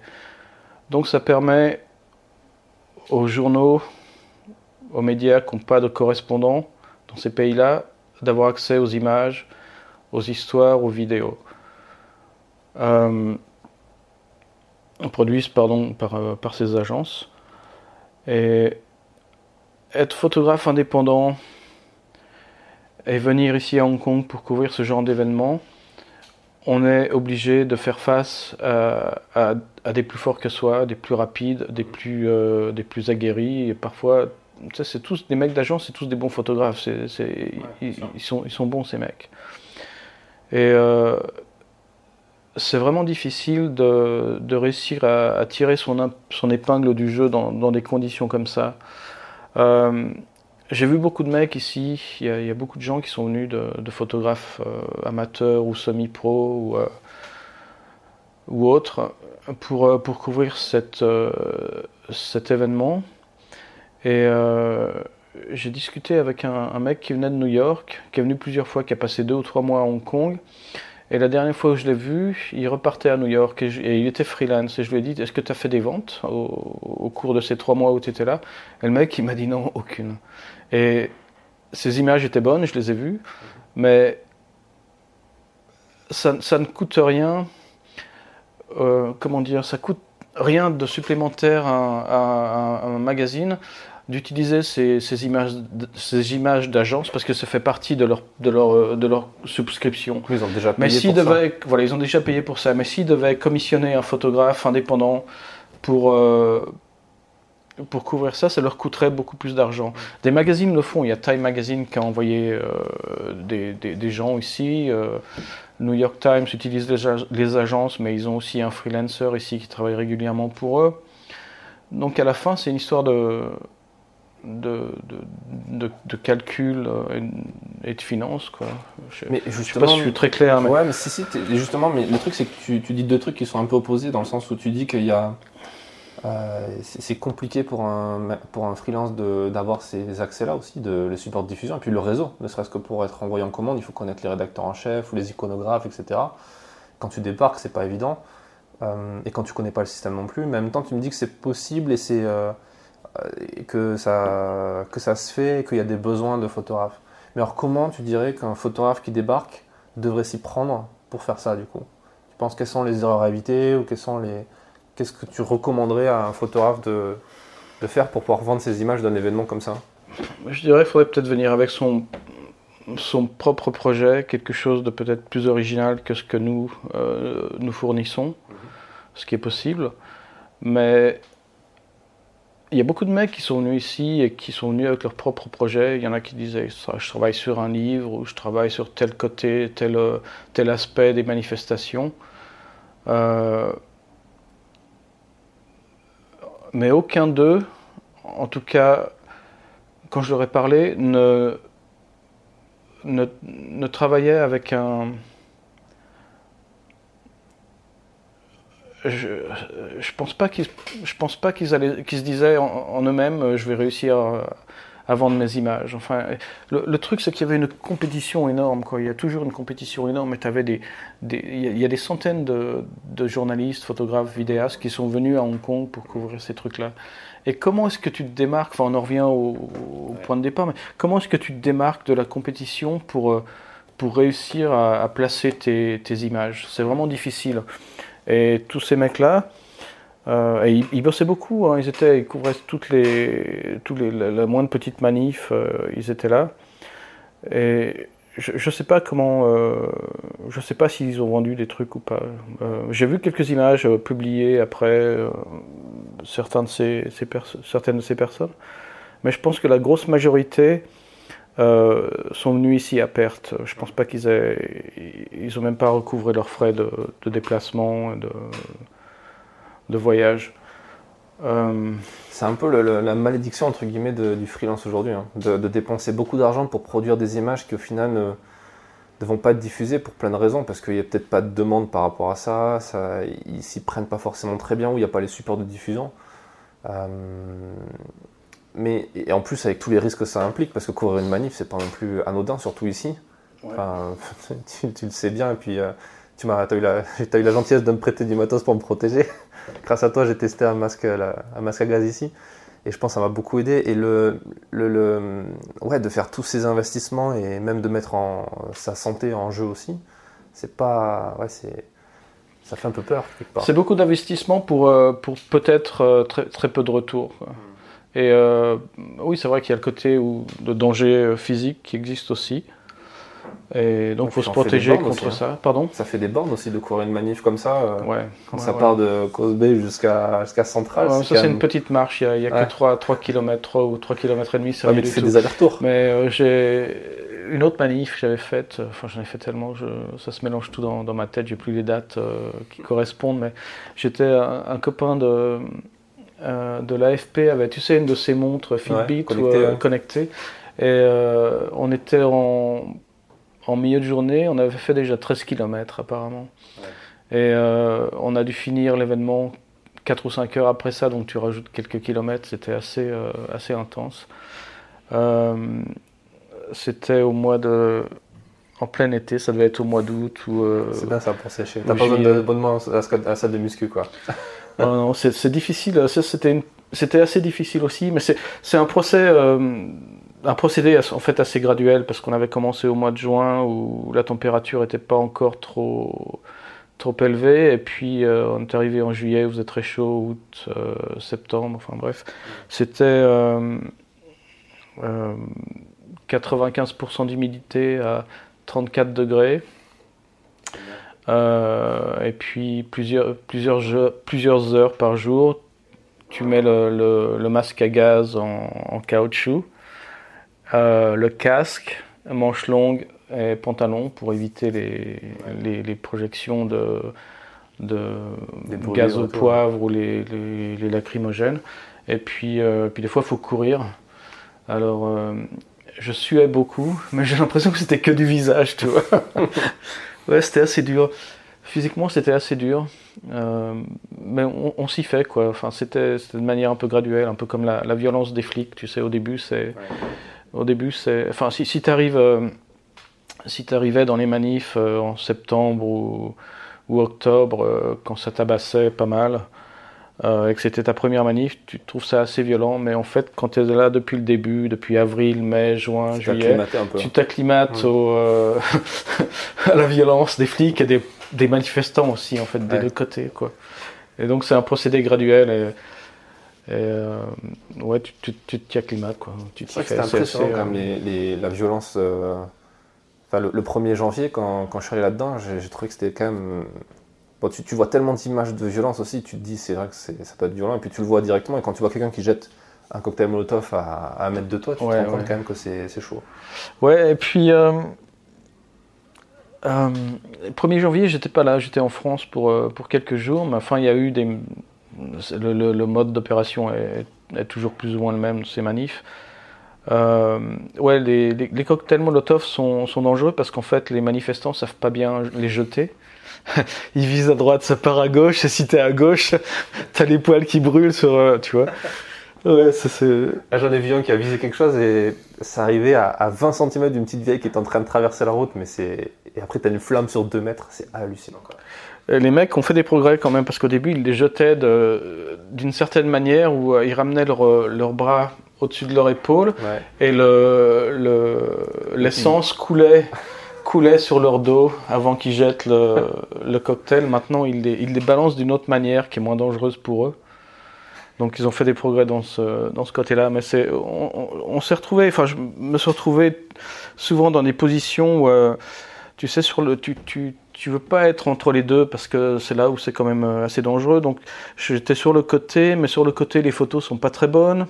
Donc ça permet aux journaux, aux médias qui n'ont pas de correspondants dans ces pays-là, d'avoir accès aux images, aux histoires, aux vidéos. Euh, produisent pardon, par, par ces agences. Et être photographe indépendant et venir ici à Hong Kong pour couvrir ce genre d'événement, on est obligé de faire face à, des plus forts que soi, des plus rapides, des plus, euh, des plus aguerris. Et parfois, c'est tous des mecs d'agence, c'est tous des bons photographes. ils, sont, ils sont bons, ces mecs. Et euh, c'est vraiment difficile de, réussir à, tirer son, son, épingle du jeu dans, des conditions comme ça. Euh, j'ai vu beaucoup de mecs ici, il y, a, beaucoup de gens qui sont venus de, photographes euh, amateurs ou semi-pro ou, euh, autres pour, pour couvrir cette, cet événement. Et j'ai discuté avec un, mec qui venait de New York, qui est venu plusieurs fois, qui a passé deux ou trois mois à Hong Kong. Et la dernière fois où je l'ai vu, il repartait à New York et, il était freelance. Et je lui ai dit Est-ce que tu as fait des ventes au, cours de ces trois mois où tu étais là? Et le mec, il m'a dit Non, aucune. Et ces images étaient bonnes, je les ai vues, mais ça, ne coûte rien. Euh, comment dire Ça coûte rien de supplémentaire à un magazine d'utiliser ces, images, ces images d'agence parce que ça fait partie de leur, de leur, de leur subscription. Ils ont déjà payé Mais s'ils devaient, voilà, ils ont déjà payé pour ça. Mais s'ils devaient commissionner un photographe indépendant pour, euh, pour couvrir ça, ça leur coûterait beaucoup plus d'argent. Des magazines le font. Il y a Time Magazine qui a envoyé euh, des, des, gens ici. Euh, New York Times utilise les, les, agences, mais ils ont aussi un freelancer ici qui travaille régulièrement pour eux. Donc à la fin, c'est une histoire de de, de, de, calcul euh, et de finance. Quoi. Je, je sais pas si je suis très clair. Mais... Ouais, mais si, si, justement, mais le truc, c'est que tu, tu, dis deux trucs qui sont un peu opposés dans le sens où tu dis qu'il y a. Euh, c'est compliqué pour un, pour un freelance d'avoir ces accès-là aussi, de, les supports de diffusion, et puis le réseau, ne serait-ce que pour être envoyé en commande, il faut connaître les rédacteurs en chef ou les iconographes, etc. Quand tu débarques, c'est pas évident. Euh, et quand tu connais pas le système non plus, mais en même temps, tu me dis que c'est possible et c'est et que ça, que ça se fait et qu'il y a des besoins de photographes. Mais alors comment tu dirais qu'un photographe qui débarque devrait s'y prendre pour faire ça du coup? Tu penses quelles sont les erreurs à éviter ou qu'est-ce que tu recommanderais à un photographe de, de faire pour pouvoir vendre ses images d'un événement comme ça? Je dirais qu'il faudrait peut-être venir avec son, son propre projet, quelque chose de peut-être plus original que ce que nous, euh, nous fournissons, ce qui est possible. Mais il y a beaucoup de mecs qui sont venus ici et qui sont venus avec leur propre projet. Il y en a qui disaient Je travaille sur un livre ou je travaille sur tel côté, tel, tel aspect des manifestations. Euh, mais aucun d'eux, en tout cas, quand je leur ai parlé, ne travaillait avec un je, je pense pas qu'ils je pense pas qu'ils allaient qu'ils se disaient en, eux-mêmes euh, je vais réussir à, vendre mes images. Enfin le, truc c'est qu'il y avait une compétition énorme quoi. Il y a toujours une compétition énorme et avais des, des, il y a des centaines de, de, journalistes photographes vidéastes qui sont venus à Hong Kong pour couvrir ces trucs là et comment est-ce que tu te démarques enfin on en revient au, point de départ mais comment est-ce que tu te démarques de la compétition pour euh, pour réussir à, à placer tes, tes images? C'est vraiment difficile et tous ces mecs-là, euh, ils, bossaient beaucoup, hein. ils, étaient, ils couvraient toutes les, tous les, la, moindre petite manif, euh, ils étaient là. Et je ne sais pas comment, euh, je sais pas s'ils ont vendu des trucs ou pas. J'ai vu quelques images publiées après certains de ces, ces certaines de ces personnes, mais je pense que la grosse majorité euh, sont venus ici à perte. Je pense pas qu'ils aient, ils ont même pas recouvré leurs frais de, déplacement, de, voyage. Euh, c'est un peu la malédiction entre guillemets du freelance aujourd'hui, hein. de, dépenser beaucoup d'argent pour produire des images qui au final ne, vont pas être diffusées pour plein de raisons, parce qu'il n'y a peut-être pas de demande par rapport à ça, ça ils s'y prennent pas forcément très bien, ou il n'y a pas les supports de diffusion. Euh, mais et en plus avec tous les risques que ça implique, parce que couvrir une manif, c'est pas non plus anodin, surtout ici. Enfin, tu, le sais bien, et puis euh, tu as, eu la, as eu la gentillesse de me prêter du matos pour me protéger. Grâce à toi, j'ai testé un masque, un masque à gaz ici, et je pense que ça m'a beaucoup aidé. Et le, le, le, ouais, de faire tous ces investissements et même de mettre en, sa santé en jeu aussi, c'est pas, ouais, c'est, ça fait un peu peur C'est beaucoup d'investissement pour, euh, pour peut-être euh, très, très peu de retour. Et euh, oui, c'est vrai qu'il y a le côté où, de danger euh, physique qui existe aussi. Et donc, il faut se protéger contre hein. ça. Pardon? Ça fait des bornes aussi de courir une manif comme ça. euh, Ouais. Quand ouais, ça ouais. part de Cosby jusqu'à jusqu'à Central. Ouais, c'est ça, c'est une petite marche. Il n'y a, il y a que 3, 3 km, 3 ou 3 km et demi. C'est mais tu fais des allers-retours. Mais euh, j'ai une autre manif que j'avais faite, enfin j'en ai fait tellement, je, ça se mélange tout dans, dans ma tête, j'ai plus les dates euh, qui correspondent, mais j'étais un, un copain de, euh, de l'AFP avait, tu sais, une de ces montres Fitbit connectée, ou, euh, ouais. connectées, et euh, on était en, en milieu de journée, on avait fait déjà 13 km apparemment. Et on a dû finir l'événement 4 ou 5 heures après ça, donc tu rajoutes quelques kilomètres, c'était assez, assez intense. C'était au mois de. En plein été, ça devait être au mois d'août ou. euh, C'est bien ça pour sécher. T'as pas besoin d'abonnement à la salle de muscu quoi. Non, c'est difficile. C'était assez difficile aussi, mais c'est un procès. euh, un procédé en fait assez graduel parce qu'on avait commencé au mois de juin où la température n'était pas encore trop trop élevée et puis euh, on est arrivé en juillet où vous êtes très chaud août euh, septembre enfin bref c'était euh, euh, 95% d'humidité à 34 degrés Euh, et puis plusieurs, plusieurs, jeux- plusieurs heures par jour tu mets le, le- le masque à gaz en, en caoutchouc euh, le casque manches longues et pantalon pour éviter les, les, les projections de, gaz au poivre ou les, les, les lacrymogènes. Et puis, euh, puis des fois, il faut courir. Alors, euh, je suais beaucoup, mais j'ai l'impression que c'était que du visage, tu vois. ouais, c'était assez dur. Physiquement, c'était assez dur. Euh, mais on, on s'y fait, quoi. Enfin, c'était de manière un peu graduelle, un peu comme la, la violence des flics, tu sais. Au début, c'est... Au début, c'est. Enfin, si, si tu arrives. si tu arrivais dans les manifs euh, en septembre ou, ou octobre, euh, quand ça tabassait pas mal, euh, et que c'était ta première manif, tu trouves ça assez violent. Mais en fait, quand tu es là depuis le début, depuis avril, mai, juin, Tu juillet, tu t'acclimates Ouais. euh, à la violence des flics et des, des manifestants aussi, en fait, des Ouais. deux côtés. Quoi. Et donc, c'est un procédé graduel. Et, et, euh, ouais, tu tu- tu t'y acclimates. Quoi. Tu t'y fais. impressionnant assez, quand même les, les- la violence. Enfin, le, le 1er janvier, quand, quand je suis allé là-dedans, j'ai j'ai trouvé que c'était quand même. Bon, tu, tu vois tellement d'images de violence aussi, tu te dis c'est vrai que ça peut être violent, et puis tu le vois directement, et quand tu vois quelqu'un qui jette un cocktail Molotov à, à un mètre de toi, tu Ouais, te rends compte quand même que c'est c'est chaud. Ouais, et puis, euh, euh, le 1er janvier, j'étais pas là, j'étais en France pour, euh, pour quelques jours, mais enfin, il y a eu des. Le, le- le mode d'opération est, est toujours plus ou moins le même ces manifs. Euh, ouais, les, les- les cocktails Molotov sont, sont dangereux parce qu'en fait, les manifestants savent pas bien les jeter. Ils visent à droite, ça part à gauche, et si t'es à gauche, t'as les poils qui brûlent sur. euh, tu vois. Ouais, ça c'est. Là, j'en ai vu un qui a visé quelque chose, et ça arrivait à, à 20 cm d'une petite vieille qui est en train de traverser la route, mais c'est. Et après, t'as une flamme sur 2 mètres, c'est hallucinant. Quoi. Euh, Les mecs ont fait des progrès quand même, parce qu'au début, ils les jetaient de- d'une certaine manière où euh, ils ramenaient leur- leurs bras au-dessus de leur épaule Ouais. et le- le- l'essence coulait, coulait sur leur dos avant qu'ils jettent le, cocktail. Maintenant, ils les, ils les balancent d'une autre manière qui est moins dangereuse pour eux. Donc ils ont fait des progrès dans ce, dans ce côté-là, mais c'est, on, on- s'est retrouvé, enfin je me suis retrouvé souvent dans des positions où, euh, tu sais, sur le, tu, tu, tu veux pas être entre les deux parce que c'est là où c'est quand même euh, assez dangereux. Donc j'étais sur le côté, mais sur le côté les photos sont pas très bonnes.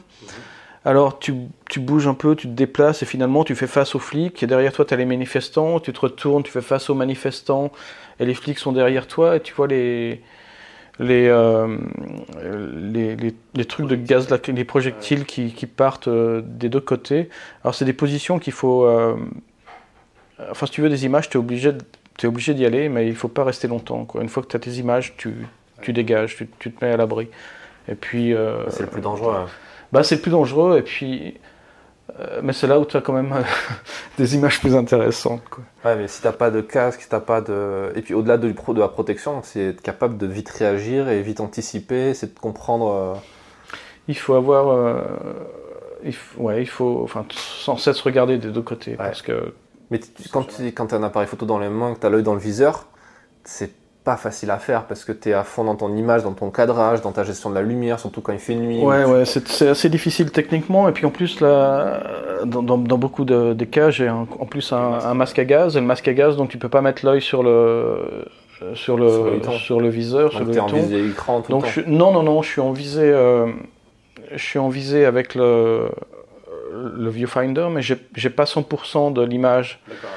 Alors tu, tu bouges un peu, tu te déplaces et finalement tu fais face aux flics. Et derrière toi tu as les manifestants, tu te retournes, tu fais face aux manifestants et les flics sont derrière toi et tu vois les les, euh, les, les, les trucs de gaz, les projectiles qui, qui partent euh, des deux côtés. Alors c'est des positions qu'il faut... euh, enfin si tu veux des images, tu es obligé, de- t'es obligé d'y aller, mais il faut pas rester longtemps. Quoi. Une fois que tu as tes images, tu, tu dégages, tu, tu te mets à l'abri. Et puis... C'est le plus dangereux. hein. Bah, c'est plus dangereux, et puis... euh, mais c'est là où tu as quand même des images plus intéressantes. Quoi. Ouais, mais si t'as pas de casque, si t'as pas de. Et puis au-delà de, la protection, c'est être capable de vite réagir et vite anticiper, c'est de comprendre. euh, Il faut avoir... euh, il faut, ouais, il faut enfin, sans cesse regarder des deux côtés, parce que Mais quand tu quand as un appareil photo dans les mains, que tu as l'œil dans le viseur, c'est pas facile à faire parce que tu es à fond dans ton image, dans ton cadrage, dans ta gestion de la lumière, surtout quand il fait nuit. Ouais, ouais, c'est assez difficile techniquement. Et puis en plus, là, dans, dans, beaucoup de, cas, j'ai en plus un, masque à gaz. Et le masque à gaz, donc tu peux pas mettre l'œil sur le. Sur le, sur le, viseur, donc sur le en visée écran tout donc le temps. Je, non, non, non, je suis en visée, euh, je suis en visée avec le, le viewfinder, mais j'ai pas 100% de l'image. D'accord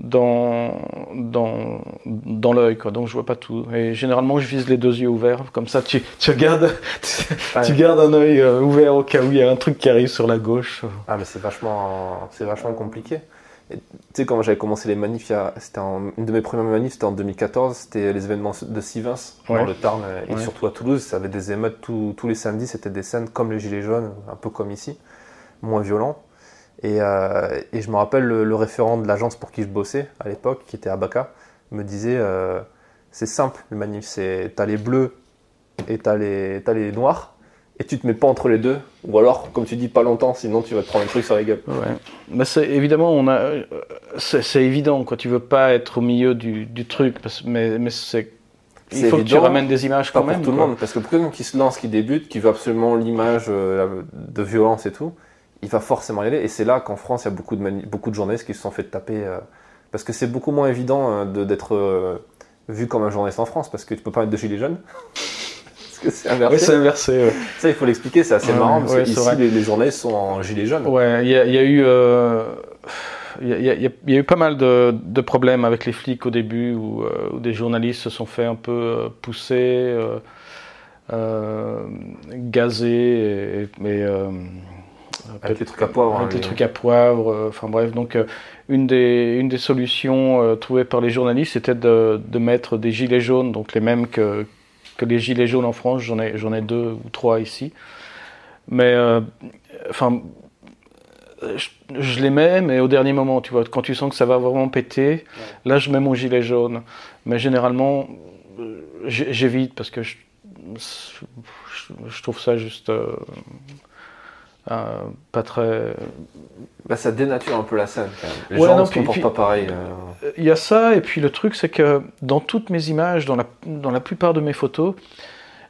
dans, dans, dans l'œil, quoi. Donc je vois pas tout. Et généralement, je vise les deux yeux ouverts. Comme ça, tu, tu gardes, tu, gardes un œil euh, ouvert au cas où il y a un truc qui arrive sur la gauche. Ah, mais c'est vachement, c'est vachement compliqué. Tu sais, quand j'avais commencé les manifs, c'était une de mes premières manifs, c'était en 2014, c'était les événements de Sivins, dans le Tarn, et surtout à Toulouse, ça avait des émeutes tous les samedis, c'était des scènes comme les Gilets jaunes, un peu comme ici, moins violents. Euh, et, je me rappelle le, référent de l'agence pour qui je bossais à l'époque, qui était Abaca, me disait euh, c'est simple le manif, c'est t'as les bleus et t'as les, as les noirs, et tu te mets pas entre les deux, ou alors, comme tu dis, pas longtemps, sinon tu vas te prendre un truc sur la gueule. Ouais. Bah évidemment, on a, c'est évident, quoi. Tu veux pas être au milieu du, du truc, mais, mais c'est il faut que tu ramènes des images quand pas même. Pour tout le monde, parce que pour quelqu'un qui se lance, qui débute, qui veut absolument l'image euh, de violence et tout, il va forcément y aller. Et c'est là qu'en France, il y a beaucoup de, beaucoup de journalistes qui se sont fait taper. Euh, parce que c'est beaucoup moins évident euh, d'être euh, vu comme un journaliste en France, parce que tu peux pas mettre de gilets jaunes. parce que c'est inversé. Oui, c'est inversé. Ça, il faut l'expliquer, c'est assez marrant, parce que ici, les, journalistes sont en gilets jaunes. Ouais, il y, a eu. Il y, a, eu pas mal de, problèmes avec les flics au début où, des journalistes se sont fait un peu pousser, gazer et, et avec les trucs à poivre. Avec les trucs à poivre. Euh, enfin bref, donc euh, une, des, une des solutions euh, trouvées par les journalistes, c'était de, de, mettre des gilets jaunes, donc les mêmes que, que les gilets jaunes en France. J'en ai, j'en ai deux ou trois ici. Mais enfin, je, les mets, mais au dernier moment, tu vois, quand tu sens que ça va vraiment péter, là je mets mon gilet jaune. Mais généralement, j'évite parce que je, je, trouve ça juste euh, pas très. Bah, ça dénature un peu la scène quand même. Les gens ne se comportent pas pareil. Euh. Il y a ça, et puis le truc, c'est que dans toutes mes images, dans la, dans la plupart de mes photos,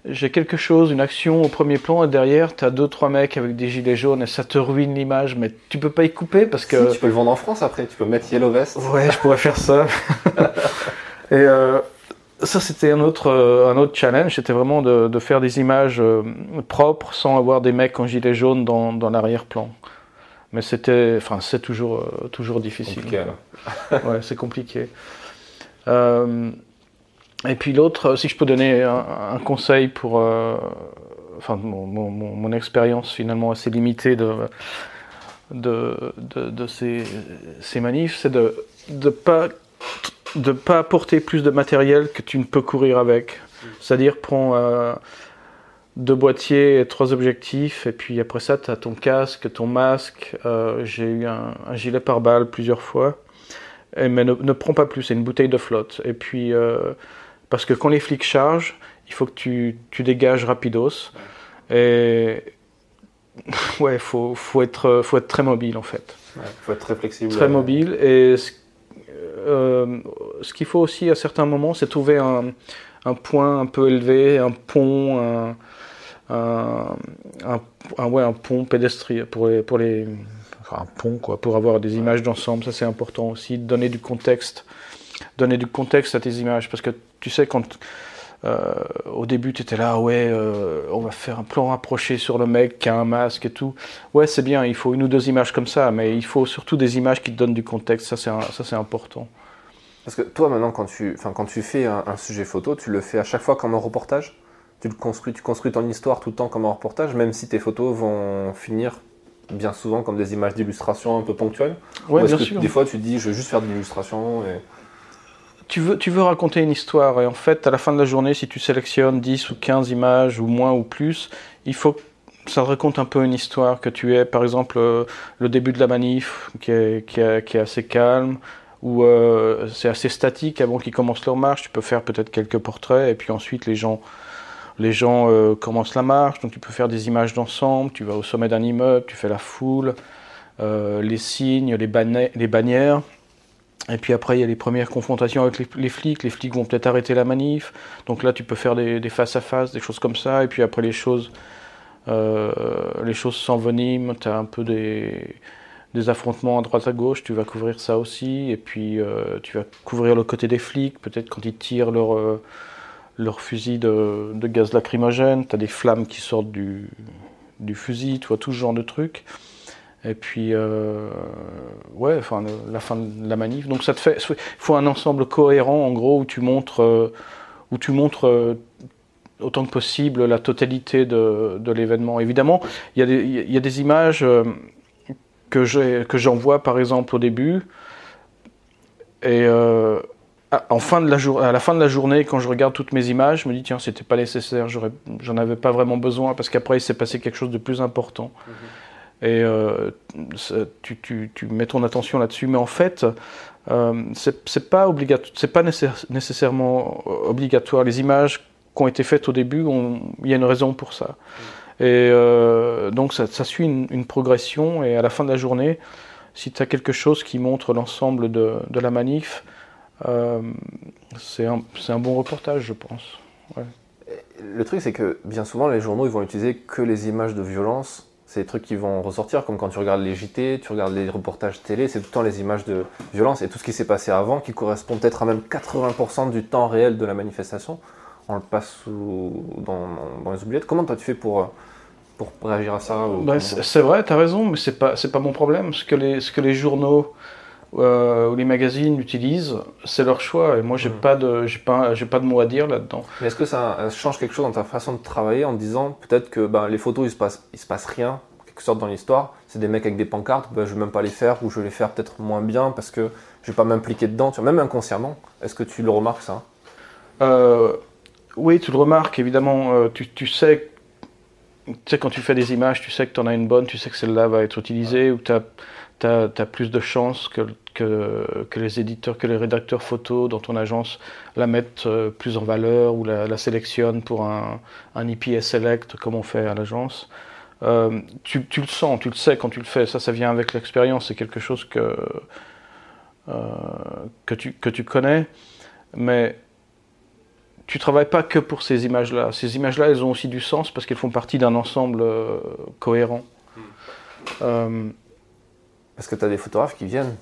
j'ai quelque chose, une action au premier plan, et derrière, tu as deux, trois mecs avec des gilets jaunes, et ça te ruine l'image, mais tu peux pas y couper parce que. Si, tu peux le vendre en France après, tu peux mettre Yellow Vest. Ouais, je pourrais faire ça. et. Euh, ça, c'était un autre, euh, un autre challenge. C'était vraiment de, de, faire des images euh, propres sans avoir des mecs en gilet jaune dans, dans l'arrière-plan. Mais c'était, enfin, c'est toujours, euh, toujours difficile. ouais, c'est compliqué. et puis l'autre, si je peux donner un, conseil pour, enfin, mon, mon, mon expérience finalement assez limitée de, de, de, de ces, ces manifs, c'est de ne pas de ne pas apporter plus de matériel que tu ne peux courir avec. C'est-à-dire, prends euh, deux boîtiers et trois objectifs, et puis après ça, tu as ton casque, ton masque. Euh, j'ai eu un, gilet pare-balles plusieurs fois. Et, mais ne, prends pas plus, c'est une bouteille de flotte. Et puis, euh, parce que quand les flics chargent, il faut que tu, tu dégages rapidos. Et ouais, faut, faut, être, faut être très mobile en fait. Il faut être très flexible. Très mobile. Et ce qu'il faut aussi à certains moments, c'est trouver un, point un peu élevé, un pont, un, ouais, un pont pédestrier pour les, pour les un pont quoi, pour avoir des images d'ensemble. Ça c'est important aussi, donner du contexte, donner du contexte à tes images, parce que tu sais quand euh, au début, tu étais là, ouais, euh, on va faire un plan rapproché sur le mec qui a un masque et tout. Ouais, c'est bien, il faut une ou deux images comme ça, mais il faut surtout des images qui te donnent du contexte, ça c'est important. Parce que toi, maintenant, quand tu, quand tu fais un, sujet photo, tu le fais à chaque fois comme un reportage? Tu, le construis, tu construis ton histoire tout le temps comme un reportage, même si tes photos vont finir bien souvent comme des images d'illustration un peu ponctuelles? Ouais, bien sûr. Des fois, tu dis, je veux juste faire de l'illustration et tu veux, tu veux raconter une histoire. Et en fait, à la fin de la journée, si tu sélectionnes 10 ou 15 images ou moins ou plus, il faut ça raconte un peu une histoire, que tu aies par exemple euh, le début de la manif qui est, qui est, assez calme, ou euh, c'est assez statique avant qu'ils commencent leur marche, tu peux faire peut-être quelques portraits et puis ensuite les gens, les gens euh, commencent la marche, donc tu peux faire des images d'ensemble, tu vas au sommet d'un immeuble, tu fais la foule, les signes, les, les bannières. Et puis après, il y a les premières confrontations avec les, flics. Les flics vont peut-être arrêter la manif. Donc là, tu peux faire des, face-à-face, des choses comme ça. Et puis après, les choses, euh, les choses s'enveniment. Tu as un peu des, affrontements à droite à gauche. Tu vas couvrir ça aussi. Et puis, euh, tu vas couvrir le côté des flics. Peut-être quand ils tirent leur, euh, leur fusil de, de gaz lacrymogène. Tu as des flammes qui sortent du, du fusil. Tu vois, tout ce genre de trucs. Et puis, euh, ouais, enfin, la fin de la manif. Donc, ça te fait. Il faut un ensemble cohérent, en gros, où tu montres, euh, où tu montres euh, autant que possible la totalité de, l'événement. Évidemment, il y, a des images que j'envoie, par exemple, au début. Et en fin de la à la fin de la journée, quand je regarde toutes mes images, je me dis, tiens, c'était pas nécessaire, j'en avais pas vraiment besoin, parce qu'après, il s'est passé quelque chose de plus important. Mhm et euh, tu, tu, tu, mets ton attention là-dessus. Mais en fait, euh, c'est pas, c'est pas nécessairement obligatoire. Les images qui ont été faites au début, il y a une raison pour ça. Mm. Et euh, donc ça, ça suit une, une, progression et à la fin de la journée, si tu as quelque chose qui montre l'ensemble de, de, la manif, euh, c'est un, un, bon reportage, je pense. Ouais. Le truc, c'est que bien souvent, les journaux ils vont utiliser que les images de violence c'est des trucs qui vont ressortir, comme quand tu regardes les JT, tu regardes les reportages télé, c'est tout le temps les images de violence et tout ce qui s'est passé avant, qui correspond peut-être à même 80% du temps réel de la manifestation. On le passe dans, les oubliettes. Comment toi tu fais pour, pour réagir à ça bah, C'est vrai, tu as raison, mais c'est pas, pas mon problème. Ce que les, ce que les journaux euh, ou les magazines utilisent, c'est leur choix. Et moi, j'ai n'ai hmm. pas de, j'ai pas, j'ai pas de mot à dire là-dedans. Mais est-ce que ça, change quelque chose dans ta façon de travailler en disant peut-être que ben, les photos, il se passe, il se passe rien, quelque sorte dans l'histoire. C'est des mecs avec des pancartes, ben, je vais même pas les faire ou je vais les faire peut-être moins bien parce que je vais pas m'impliquer dedans. Tu vois, même inconsciemment. Est-ce que tu le remarques ça? Euh, Oui, tu le remarques évidemment. Euh, tu, tu sais tu sais, quand tu fais des images, tu sais que tu en as une bonne, tu sais que celle-là va être utilisée, ou tu as, tu as, plus de chances que, que, que, les éditeurs, que les rédacteurs photos dans ton agence la mettent euh, plus en valeur ou la, la sélectionnent pour un, un EPS Select comme on fait à l'agence. Euh, tu, tu, le sens, tu le sais quand tu le fais, ça ça vient avec l'expérience, c'est quelque chose que, euh, que, tu, que tu connais, mais tu travailles pas que pour ces images-là. Ces images-là, elles ont aussi du sens parce qu'elles font partie d'un ensemble euh, cohérent. Hmm. Euh, parce que tu as des photographes qui viennent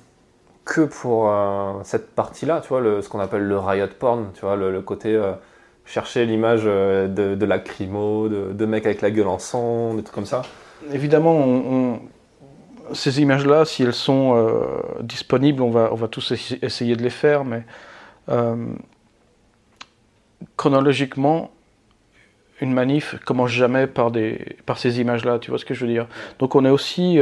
que pour euh, cette partie-là, tu vois, ce qu'on appelle le riot porn, tu vois, le, côté euh, chercher l'image euh, de, de lacrymo, de, de mecs avec la gueule en sang, des trucs comme ça. Évidemment, ces images-là, si elles sont disponibles, on va, on va tous essayer de les faire, mais chronologiquement, une manif commence jamais par, des, par ces images-là, tu vois ce que je veux dire Donc on est aussi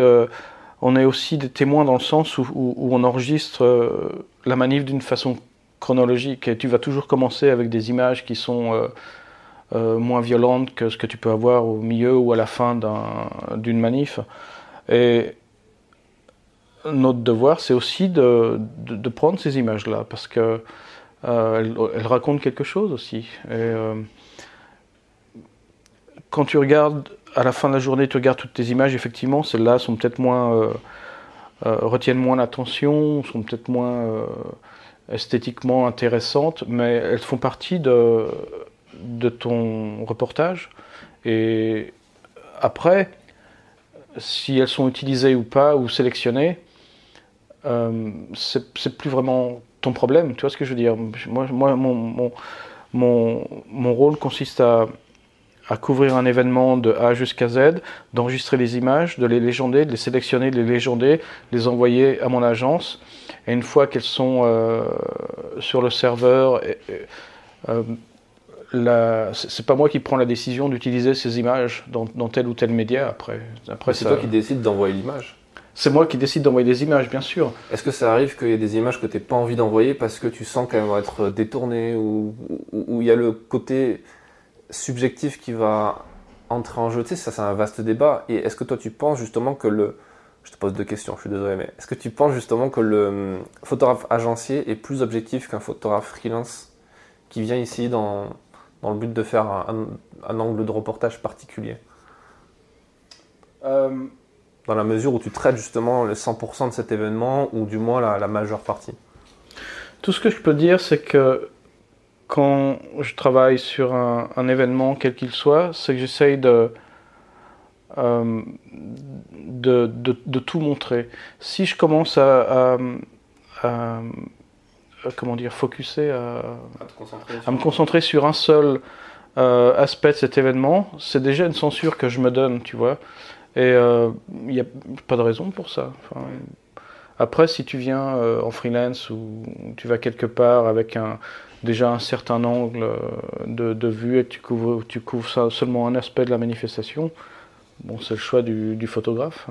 on est aussi des témoins dans le sens où, on enregistre euh, la manif d'une façon chronologique. Et tu vas toujours commencer avec des images qui sont euh, euh, moins violentes que ce que tu peux avoir au milieu ou à la fin d'une manif. Et notre devoir, c'est aussi de, prendre ces images-là, parce qu'elles elles racontent quelque chose aussi. Et, quand tu regardes à la fin de la journée, tu regardes toutes tes images, effectivement, celles-là sont peut-être moins. Euh, euh, retiennent moins l'attention, sont peut-être moins euh, esthétiquement intéressantes, mais elles font partie de, de ton reportage. Et après, si elles sont utilisées ou pas, ou sélectionnées, c'est plus vraiment ton problème. Tu vois ce que je veux dire? Moi, moi mon, mon, mon, mon rôle consiste à à couvrir un événement de A jusqu'à Z, d'enregistrer les images, de les légender, de les sélectionner, de les légender, les envoyer à mon agence. Et une fois qu'elles sont euh, sur le serveur, euh, c'est pas moi qui prends la décision d'utiliser ces images dans, tel ou tel média après. après c'est toi qui décides d'envoyer l'image c'est moi qui décide d'envoyer des images, bien sûr. Est-ce que ça arrive qu'il y ait des images que tu n'as pas envie d'envoyer parce que tu sens qu'elles vont être détournées ou il y a le côté subjectif qui va entrer en jeu. Tu sais, ça c'est un vaste débat. Et est-ce que toi tu penses justement que le... Je te pose deux questions, je suis désolé, mais est-ce que tu penses justement que le hum, photographe agencier est plus objectif qu'un photographe freelance qui vient ici dans, dans le but de faire un, un, angle de reportage particulier? Euh, Dans la mesure où tu traites justement le 100% de cet événement, ou du moins la, la majeure partie? Tout ce que je peux dire, c'est que quand je travaille sur un, événement, quel qu'il soit, c'est que j'essaye de, euh, de, de, tout montrer. Si je commence à, à, comment dire, focuser, à, à me concentrer sur un seul euh, aspect de cet événement, c'est déjà une censure que je me donne, tu vois. Et il euh, n'y a pas de raison pour ça. après, si tu viens euh, en freelance ou tu vas quelque part avec un, déjà un certain angle de, de vue et tu couvres, tu couvres ça, seulement un aspect de la manifestation, bon, c'est le choix du, du, photographe.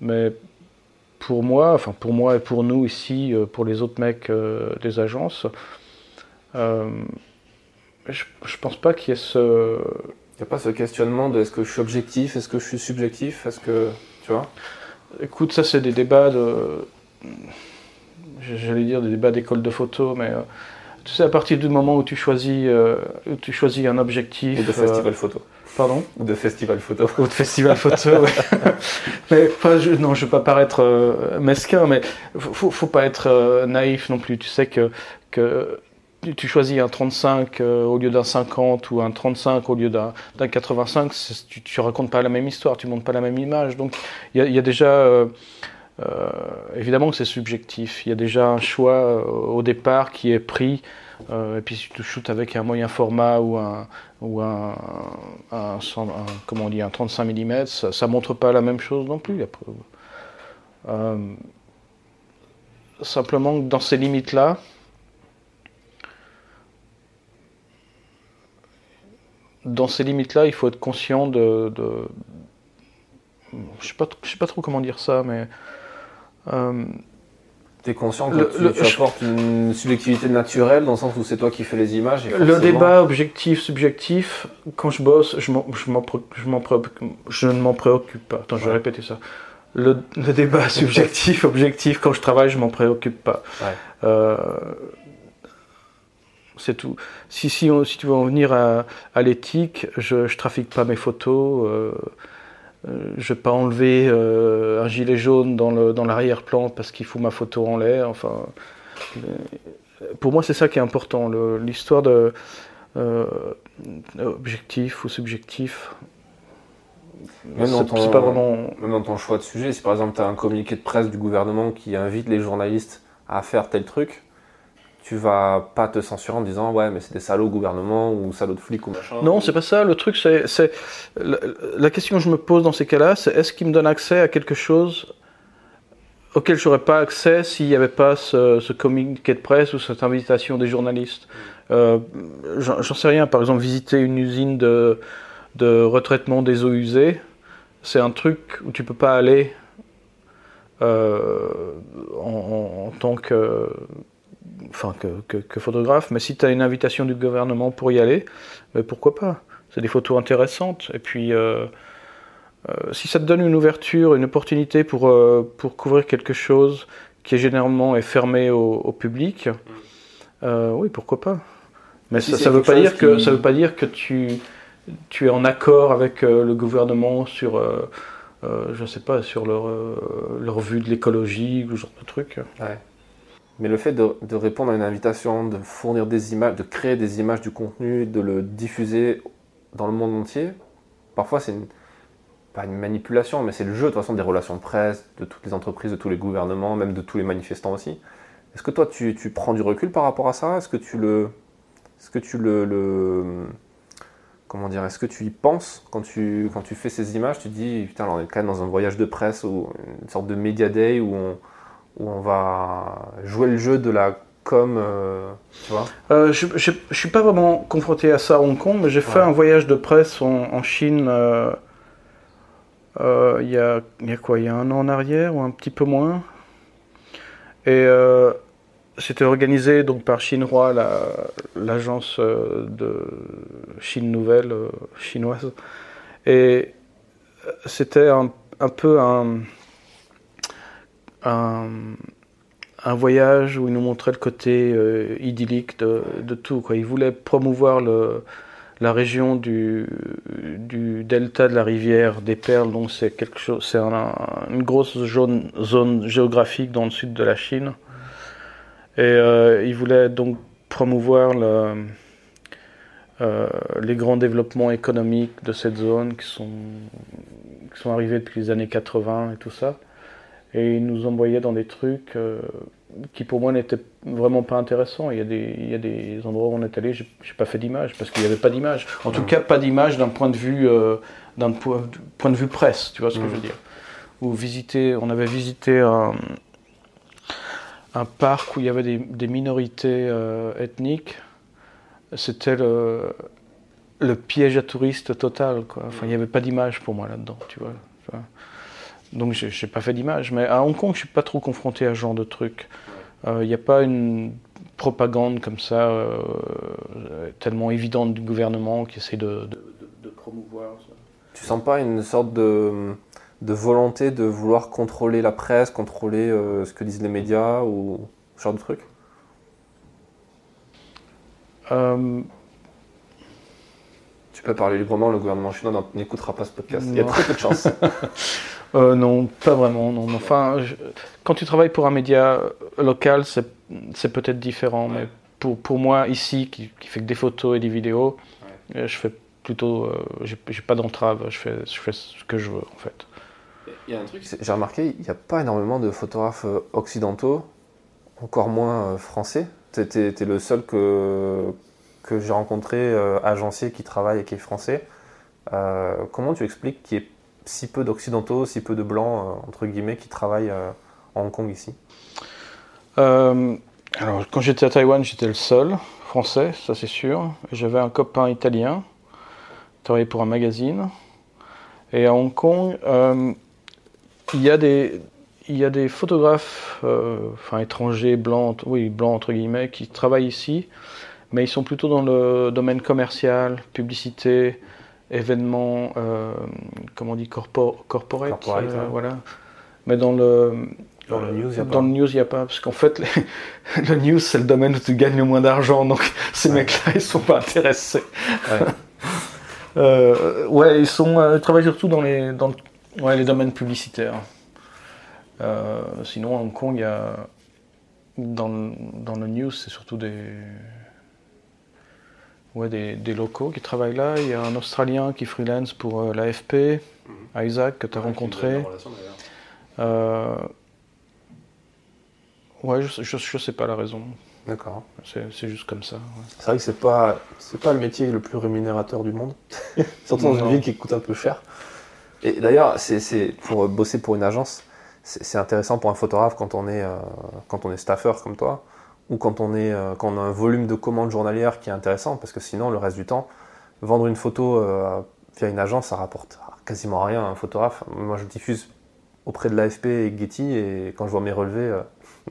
Mais pour moi, enfin pour moi et pour nous ici, pour les autres mecs des agences, je, je pense pas qu'il y ait ce. Il n'y a pas ce questionnement de est-ce que je suis objectif, est-ce que je suis subjectif, est-ce que. Tu vois? Écoute, ça, c'est des débats de. J'allais dire des débats d'école de photo, mais. Euh, tu sais, à partir du moment où tu choisis, euh, où tu choisis un objectif. Ou de festival euh, photo. Pardon Ou de festival photo. Ou de festival photo, oui. mais enfin, je, non, je ne veux pas paraître mesquin, mais faut, faut pas être naïf non plus. Tu sais que, que tu choisis un 35 euh, au lieu d'un 50 ou un 35 au lieu d'un 85, tu, tu racontes pas la même histoire, tu montres pas la même image. Donc il y, a déjà, euh, euh, évidemment que c'est subjectif, il y a déjà un choix au départ qui est pris. et puis si tu shootes avec un moyen format ou un, ou un, comment on dit, un 35 mm, ça, ne montre pas la même chose non plus. simplement dans ces limites-là, dans ces limites-là, il faut être conscient de, je sais je sais pas trop comment dire ça, mais euh, tu es conscient que tu, apportes une subjectivité naturelle dans le sens où c'est toi qui fais les images. Le débat objectif subjectif, quand je bosse, je, je, je ne m'en préoccupe pas. Attends, je vais répéter ça. Le, débat subjectif objectif, quand je travaille, je m'en préoccupe pas. Euh, c'est tout. Si, si, si, tu veux en venir à, à l'éthique, je ne trafique pas mes photos. Euh je ne vais pas enlever euh, un gilet jaune dans l'arrière-plan parce qu'il fout ma photo en l'air. Enfin, pour moi, c'est ça qui est important. L'histoire de euh, objectif ou subjectif. Même dans, ton, pas vraiment... même dans ton choix de sujet, si par exemple tu as un communiqué de presse du gouvernement qui invite les journalistes à faire tel truc, tu vas pas te censurer en disant ouais mais c'est des salauds au gouvernement ou salauds de flics ou machin. Non, c'est pas ça. Le truc, c'est la, question que je me pose dans ces cas-là, c'est est-ce qu'il me donne accès à quelque chose auquel j'aurais pas accès s'il n'y avait pas ce, communiqué de presse ou cette invitation des journalistes? Euh, J'en sais rien. Par exemple, visiter une usine de, de retraitement des eaux usées, c'est un truc où tu peux pas aller euh, en, tant que enfin que, photographe, mais si tu as une invitation du gouvernement pour y aller, mais pourquoi pas? C'est des photos intéressantes. Et puis, euh, euh, si ça te donne une ouverture, une opportunité pour, euh, pour couvrir quelque chose qui est généralement est fermé au, public, oui, pourquoi pas? Mais ça ne veut, pas dire que, ça veut pas dire que tu, tu es en accord avec le gouvernement sur... je sais pas, sur leur, leur vue de l'écologie, ou ce genre de truc. Ouais. Mais le fait de, répondre à une invitation, de fournir des images, de créer des images du contenu, de le diffuser dans le monde entier, parfois c'est pas une manipulation, mais c'est le jeu de toute façon des relations de presse, de toutes les entreprises, de tous les gouvernements, même de tous les manifestants aussi. Est-ce que toi tu, prends du recul par rapport à ça? Est-ce que tu le, est-ce que tu le, comment dire, est-ce que tu y penses quand tu, quand tu fais ces images? Tu dis putain, on est quand même dans un voyage de presse ou une sorte de media day où on où on va jouer le jeu de la com, euh, tu vois euh, Je ne suis pas vraiment confronté à ça à Hong Kong, mais j'ai fait un voyage de presse en, Chine euh, il y, a, y, a, quoi Il y a un an en arrière ou un petit peu moins. Et c'était organisé donc par Chinois, l'agence de Chine Nouvelle chinoise. Et c'était un, un peu un un, voyage où il nous montrait le côté euh, idyllique de, tout. Quoi. Il voulait promouvoir la région du, delta de la rivière des Perles, donc c'est quelque chose, c'est une grosse zone, géographique dans le sud de la Chine. Et il voulait donc promouvoir le, les grands développements économiques de cette zone qui sont, qui sont arrivés depuis les années 80 et tout ça. Et il nous envoyait dans des trucs qui pour moi n'était vraiment pas intéressant. Il y a des, il y a des endroits où on est allé, j'ai pas fait d'image parce qu'il n'y avait pas d'image. En tout cas, pas d'image d'un point de vue, euh, d'un point, point, de vue presse, tu vois ce que je veux dire. Ou visiter, on avait visité un, un parc où il y avait des, des minorités euh, ethniques. C'était le, le, piège à touristes total. Quoi. Enfin, il n'y avait pas d'image pour moi là-dedans, tu vois. Donc je n'ai pas fait d'image. Mais à Hong Kong, je ne suis pas trop confronté à ce genre de truc. Il euh, n'y a pas une propagande comme ça, euh, tellement évidente du gouvernement qui essaie de, de, promouvoir ça. Tu sens pas une sorte de, de, volonté de vouloir contrôler la presse, contrôler euh, ce que disent les médias ou ce genre de truc? Tu peux parler librement, le gouvernement chinois n'écoutera pas ce podcast. Il y a très peu de chance. Euh, non, pas vraiment. Non. Enfin, quand tu travailles pour un média local, c'est peut-être différent. Mais pour, pour moi, ici, qui, qui, fait que des photos et des vidéos, euh, je fais plutôt. Euh, j'ai pas d'entrave. Je fais, je fais ce que je veux, en fait. Il y a un truc, j'ai remarqué, il n'y a pas énormément de photographes occidentaux, encore moins français. Tu es, le seul que, que j'ai rencontré, agencier, qui travaille et qui est français. comment tu expliques qu'il y ait si peu d'occidentaux, si peu de blancs, euh, entre guillemets, qui travaillent euh, en Hong Kong ici euh, Alors, quand j'étais à Taïwan, j'étais le seul français, ça c'est sûr. J'avais un copain italien, travaillait pour un magazine. Et à Hong Kong, il y a des, il y a des photographes, enfin étrangers, blancs, oui, blancs entre guillemets, qui travaillent ici, mais ils sont plutôt dans le domaine commercial, publicité, événements, euh, comment on dit, corporate, euh, voilà. Mais dans le, dans le news, il n'y a, pas. Parce qu'en fait, le news, c'est le domaine où tu gagnes le moins d'argent. Donc, ces mecs-là, ils sont pas intéressés. Ouais, euh, ouais ils, sont, ils travaillent surtout dans les, dans ouais, les domaines publicitaires. sinon, à Hong Kong, il y a. Dans, dans le news, c'est surtout des ouais, des, locaux qui travaillent là. Il y a un Australien qui freelance pour euh, l'AFP, mhm. Isaac, que tu as rencontré. Euh, ouais, je, je, sais pas la raison. D'accord. C'est juste comme ça. C'est vrai que c'est pas c'est pas le métier le plus rémunérateur du monde, surtout dans une ville qui coûte un peu cher. Et d'ailleurs, c'est pour bosser pour une agence, c'est intéressant pour un photographe quand on est euh, quand on est staffeur comme toi ou quand on, est, euh, quand on a un volume de commandes journalières qui est intéressant, parce que sinon, le reste du temps, vendre une photo euh, via une agence, ça rapporte quasiment rien à un photographe. Moi, je diffuse auprès de l'AFP et Getty, et quand je vois mes relevés, euh,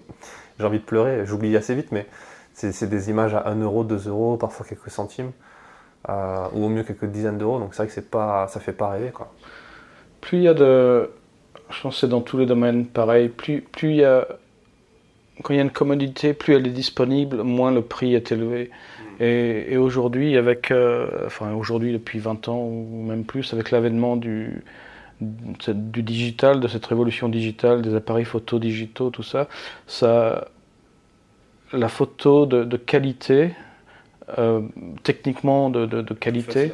j'ai envie de pleurer. J'oublie assez vite, mais c'est des images à 1 euro, 2 euros, parfois quelques centimes, ou au mieux quelques dizaines d'euros, donc c'est vrai que pas, ça fait pas rêver. Quoi. Plus il y a de. Je pense que c'est dans tous les domaines pareil, plus, plus il y a quand il y a une commodité, plus elle est disponible, moins le prix est élevé. Mm. Et, aujourd'hui, avec, euh, enfin aujourd'hui depuis 20 ans ou même plus, avec l'avènement du, du digital, de cette révolution digitale, des appareils photo digitaux, tout ça, ça la photo de, qualité, euh, techniquement de, de qualité,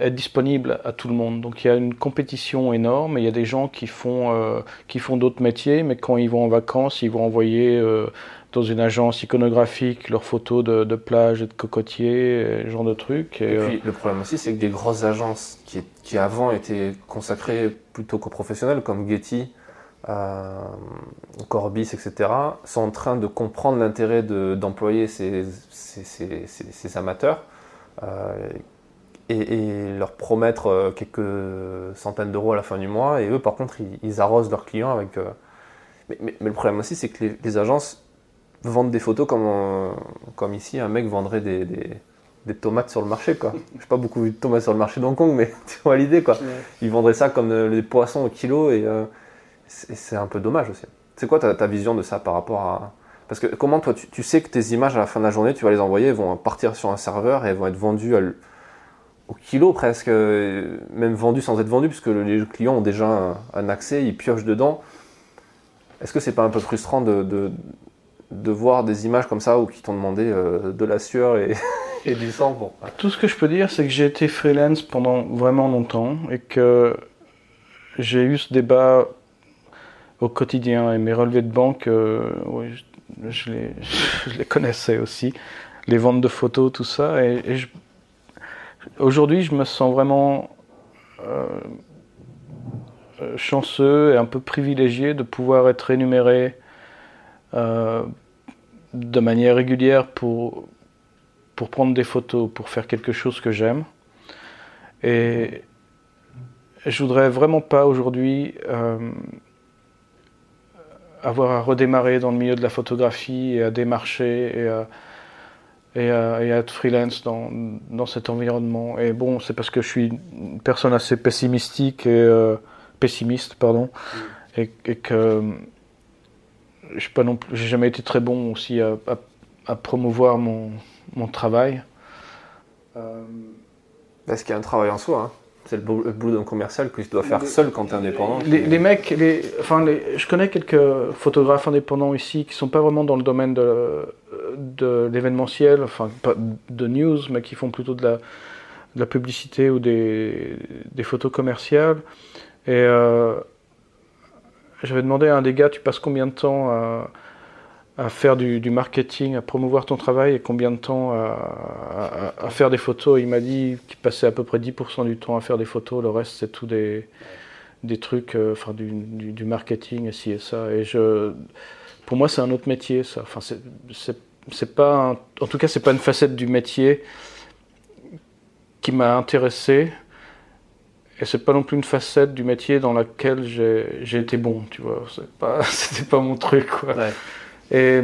est disponible à tout le monde. Donc il y a une compétition énorme il y a des gens qui font, euh, qui font d'autres métiers, mais quand ils vont en vacances, ils vont envoyer euh, dans une agence iconographique leurs photos de, de plage et de cocotiers, ce genre de trucs. Et, puis le problème aussi, c'est que des grosses agences qui, qui avant étaient consacrées plutôt qu'aux professionnels, comme Getty, euh, Corbis, etc., sont en train de comprendre l'intérêt d'employer ces, ces, ces, ces, amateurs et, leur promettre euh, quelques centaines d'euros à la fin du mois. Et eux, par contre, ils, arrosent leurs clients avec. Euh, mais, le problème aussi, c'est que les, agences vendent des photos comme, comme ici, un mec vendrait des, des, tomates sur le marché. Quoi. Je sais pas beaucoup de tomates sur le marché d'Hong Kong, mais tu vois l'idée. quoi. Ils vendraient ça comme euh, des poissons au kilo et c'est un peu dommage aussi. C'est quoi ta, ta, vision de ça par rapport à. Parce que comment toi, tu, tu, sais que tes images à la fin de la journée, tu vas les envoyer, elles vont partir sur un serveur et elles vont être vendues à au kilo presque, même vendu sans être vendu, puisque les clients ont déjà un, accès, ils piochent dedans. Est-ce que c'est pas un peu frustrant de, de voir des images comme ça où qui t'ont demandé euh, de la sueur et, et du sang? Tout ce que je peux dire, c'est que j'ai été freelance pendant vraiment longtemps et que j'ai eu ce débat au quotidien et mes relevés de banque, euh, oui, je, les, connaissais aussi, les ventes de photos, tout ça. Et aujourd'hui, je me sens vraiment euh, chanceux et un peu privilégié de pouvoir être rémunéré euh, de manière régulière pour, pour prendre des photos, pour faire quelque chose que j'aime. Et je voudrais vraiment pas aujourd'hui euh, avoir à redémarrer dans le milieu de la photographie et à démarcher et à, et à, et être freelance dans, dans, cet environnement. Et bon, c'est parce que je suis une personne assez pessimistique et euh, pessimiste, pardon, mm. et, et, que je pas non j'ai jamais été très bon aussi à, à, à promouvoir mon, mon travail. Euh... Parce qu'il y a un travail en soi. Hein. C'est le boulot d'un commercial que tu dois faire seul quand tu es indépendant. Les, les, mecs, les, enfin, je connais quelques photographes indépendants ici qui sont pas vraiment dans le domaine de, de l'événementiel, enfin pas de news, mais qui font plutôt de la, publicité ou des, photos commerciales. Et euh, j'avais demandé à un des gars, tu passes combien de temps à, faire du, marketing, à promouvoir ton travail et combien de temps à, faire des photos? Il m'a dit qu'il passait à peu près 10% du temps à faire des photos, le reste c'est tout des, des trucs, euh, enfin du, du, marketing et ci et ça. Et je, pour moi c'est un autre métier ça. Enfin c'est pas, un, en tout cas c'est pas une facette du métier qui m'a intéressé. Et c'est pas non plus une facette du métier dans laquelle j'ai été bon, tu vois. C'était pas, pas mon truc, quoi. Ouais. Et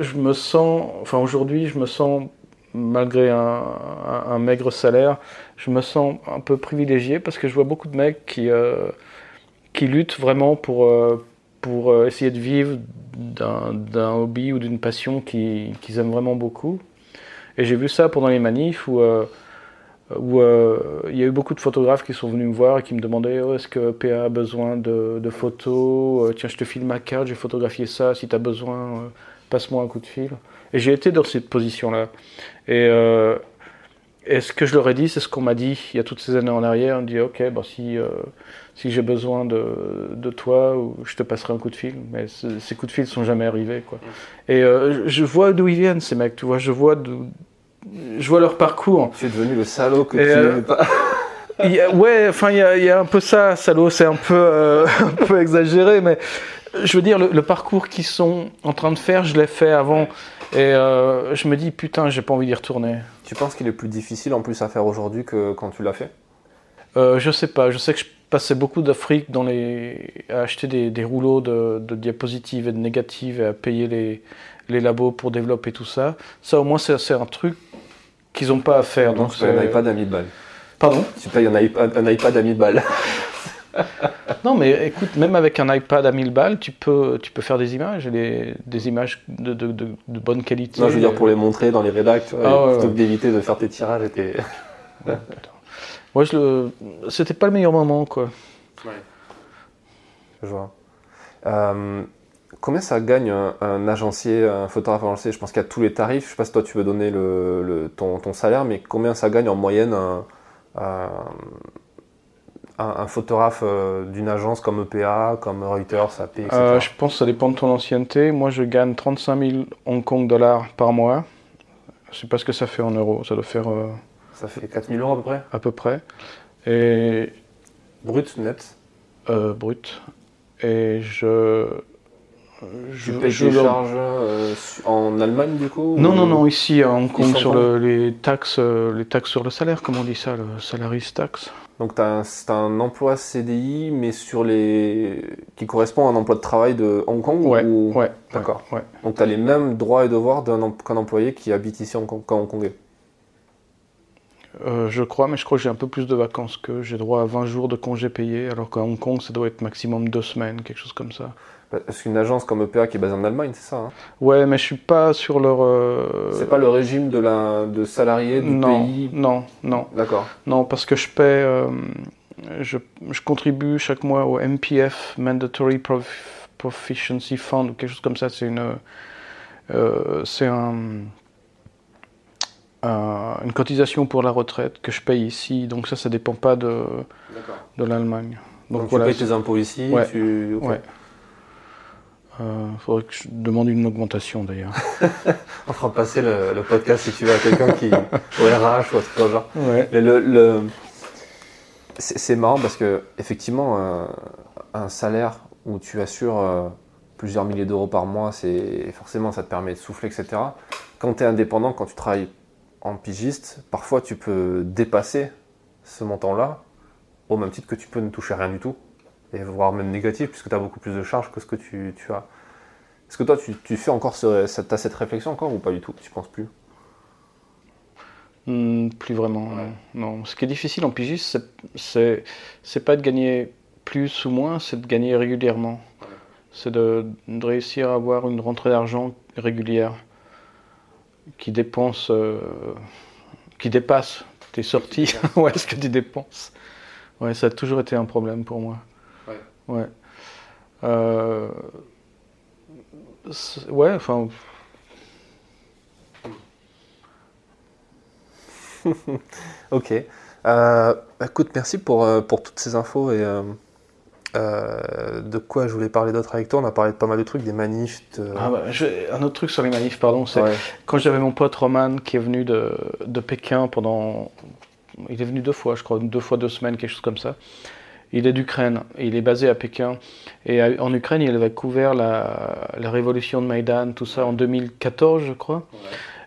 je me sens, enfin aujourd'hui, je me sens, malgré un, un, un, maigre salaire, je me sens un peu privilégié parce que je vois beaucoup de mecs qui, euh, qui luttent vraiment pour, euh, pour euh, essayer de vivre d'un hobby ou d'une passion qu'ils qu aiment vraiment beaucoup. Et j'ai vu ça pendant les manifs où, euh, euh, il y a eu beaucoup de photographes qui sont venus me voir et qui me demandaient oh, est-ce que PA a besoin de, photos? Tiens, je te file ma carte, j'ai photographié ça, si tu as besoin, passe-moi un coup de fil. Et j'ai été dans cette position-là. Et, ce que je leur ai dit, c'est ce qu'on m'a dit il y a toutes ces années en arrière. On me dit ok, bah, si, euh, si j'ai besoin de, de, toi, je te passerai un coup de fil. Mais ces coups de fil sont jamais arrivés. Quoi. Et euh, je vois d'où ils viennent, ces mecs. Tu vois, je vois, je vois leur parcours. Tu es devenu le salaud que et tu n'aimais pas. y a, ouais, enfin, il y, y, a un peu ça. Salaud, c'est un peu, euh, un peu exagéré, mais je veux dire, le, le parcours qu'ils sont en train de faire, je l'ai fait avant. Et euh, je me dis, putain, j'ai pas envie d'y retourner. Tu penses qu'il est plus difficile en plus à faire aujourd'hui que quand tu l'as fait? Euh, Je sais pas. Je sais que je passais beaucoup d'Afrique dans les... à acheter des, des rouleaux de, de, diapositives et de négatives et à payer les, les labos pour développer tout ça. Ça, au moins, c'est un truc qu'ils n'ont pas à faire. Donc, c'est un iPad à 1000 balles. Pardon? Tu payes un iPad, un iPad à 1000 balles. non, mais écoute, même avec un iPad à 1000 balles, tu peux, tu peux faire des images, des, des images de, de, de, de, bonne qualité. Non, je veux dire pour les montrer dans les vois, ah, ouais, plutôt ouais. que d'éviter de faire tes tirages et tes... Moi, je le... c'était pas le meilleur moment, quoi. Ouais. Je vois. Euh, combien ça gagne un, un, agencier, un photographe agencier? Je pense qu'il y a tous les tarifs. Je sais pas si toi tu veux donner le, le, ton, ton salaire, mais combien ça gagne en moyenne un, un un, un photographe euh, d'une agence comme EPA, comme Reuters, AP, etc. Euh, je pense que ça dépend de ton ancienneté. Moi, je gagne 35 000 Hong Kong dollars par mois. Je sais pas ce que ça fait en euros. Ça doit faire. Euh, ça fait 4 000 euros à peu près? À peu près. Et. Brut, net? Euh, Brut. Et je. Je, tu payes je tes le... charges euh, en Allemagne du coup Non, ou... non, non, ici à Hong Kong sur le, les taxes, les taxes sur le salaire, comment on dit ça, le salaries tax? Donc tu as, as, un emploi CDI, mais sur les qui correspond à un emploi de travail de Hong Kong Ouais, ou... ouais. D'accord. Ouais. Donc tu as les mêmes droits et devoirs qu'un employé qui habite ici en qu'un Hongkongais euh, Je crois, mais je crois que j'ai un peu plus de vacances que j'ai droit à 20 jours de congés payés, alors qu'à Hong Kong, ça doit être maximum deux semaines, quelque chose comme ça. Parce qu'une agence comme EPA qui est basée en Allemagne, c'est ça hein Ouais, mais je suis pas sur leur. Euh... C'est pas le régime de la de salarié du non, pays. Non, non. D'accord. Non, parce que je paie, euh, je, je, contribue chaque mois au MPF Mandatory Prof Proficiency Fund ou quelque chose comme ça. C'est une Euh, c'est un, une cotisation pour la retraite que je paye ici, donc ça, ça dépend pas de, de l'Allemagne. Donc, tu payes tes impôts ici ouais. tu... Il faudrait que je demande une augmentation d'ailleurs. On fera passer le, podcast si tu veux à quelqu'un qui. au RH ou un truc genre. Ouais. Mais le, le... C'est marrant parce que, effectivement, un, salaire où tu assures euh, plusieurs milliers d'euros par mois, c'est forcément ça te permet de souffler, etc. Quand tu es indépendant, quand tu travailles en pigiste, parfois tu peux dépasser ce montant-là, au même titre que tu peux ne toucher rien du tout et voire même négatif, puisque tu as beaucoup plus de charges que ce que tu, tu as. Est-ce que toi, tu, tu fais encore ce, cette, as cette réflexion encore ou pas du tout? Tu penses plus? Hmm, Plus vraiment, non. Ce qui est difficile en pigiste, c'est, c'est pas de gagner plus ou moins, c'est de gagner régulièrement. C'est de, réussir à avoir une rentrée d'argent régulière qui dépense, euh, qui dépasse tes sorties. ouais, ce que tu dépenses. Ouais, ça a toujours été un problème pour moi. Ouais. Euh, ouais, enfin. ok. Euh, écoute, merci pour, euh, pour toutes ces infos et de quoi je voulais parler d'autre avec toi. On a parlé de pas mal de trucs, des manifs. Ah bah, un autre truc sur les manifs, pardon, c'est quand j'avais mon pote Roman qui est venu de, de Pékin pendant. Il est venu deux fois, je crois, deux fois deux semaines, quelque chose comme ça. Il est d'Ukraine, il est basé à Pékin. Et en Ukraine, il avait couvert la, révolution de Maïdan, tout ça en 2014, je crois.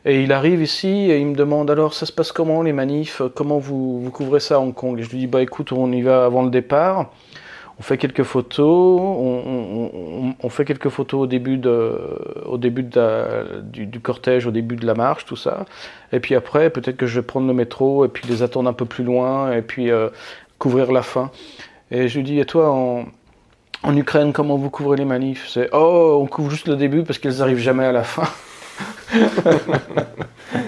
Et il arrive ici et il me demande alors ça se passe comment les manifs? Comment vous, vous couvrez ça à Hong Kong? Et je lui dis bah écoute, on y va avant le départ. On fait quelques photos, on, fait quelques photos au début, de, au début de du, cortège, au début de la marche, tout ça. Et puis après, peut-être que je vais prendre le métro et puis les attendre un peu plus loin et puis euh, couvrir la fin. Et je lui dis, et toi, en, en Ukraine, comment vous couvrez les manifs? C'est, oh, on couvre juste le début parce qu'elles n'arrivent jamais à la fin.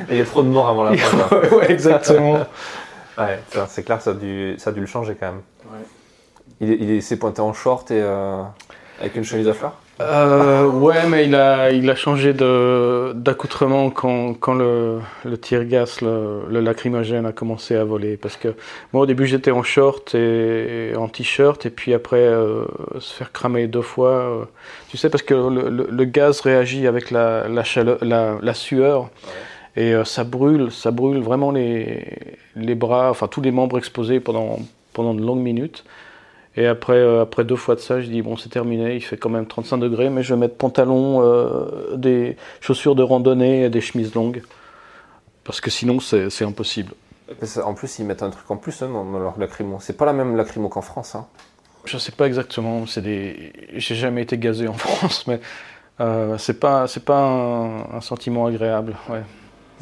il y a trop de morts avant la fin. ouais, exactement. ouais, c'est clair, ça a, dû, ça a dû le changer quand même. Il, il s'est pointé en short et euh, avec une chemise à fleurs? Euh, ouais, mais il a, il a changé d'accoutrement quand, quand le, le tir gas, le, le, lacrymogène a commencé à voler. Parce que moi, au début, j'étais en short et, en t-shirt, et puis après, euh, se faire cramer deux fois. Euh, tu sais, parce que le, le, gaz réagit avec la, la, chaleur, la, la sueur. Et ça brûle, ça brûle vraiment les, les bras, enfin tous les membres exposés pendant, pendant de longues minutes. Et après, euh, après deux fois de ça, je dis bon, c'est terminé, il fait quand même 35 degrés, mais je vais mettre pantalon, euh, des chaussures de randonnée et des chemises longues. Parce que sinon, c'est impossible. En plus, ils mettent un truc en plus hein, dans leur lacrymo. C'est pas la même lacrymo qu'en France. Hein. Je sais pas exactement. C'est des. J'ai jamais été gazé en France, mais euh, c'est pas c'est pas un, sentiment agréable. Ouais.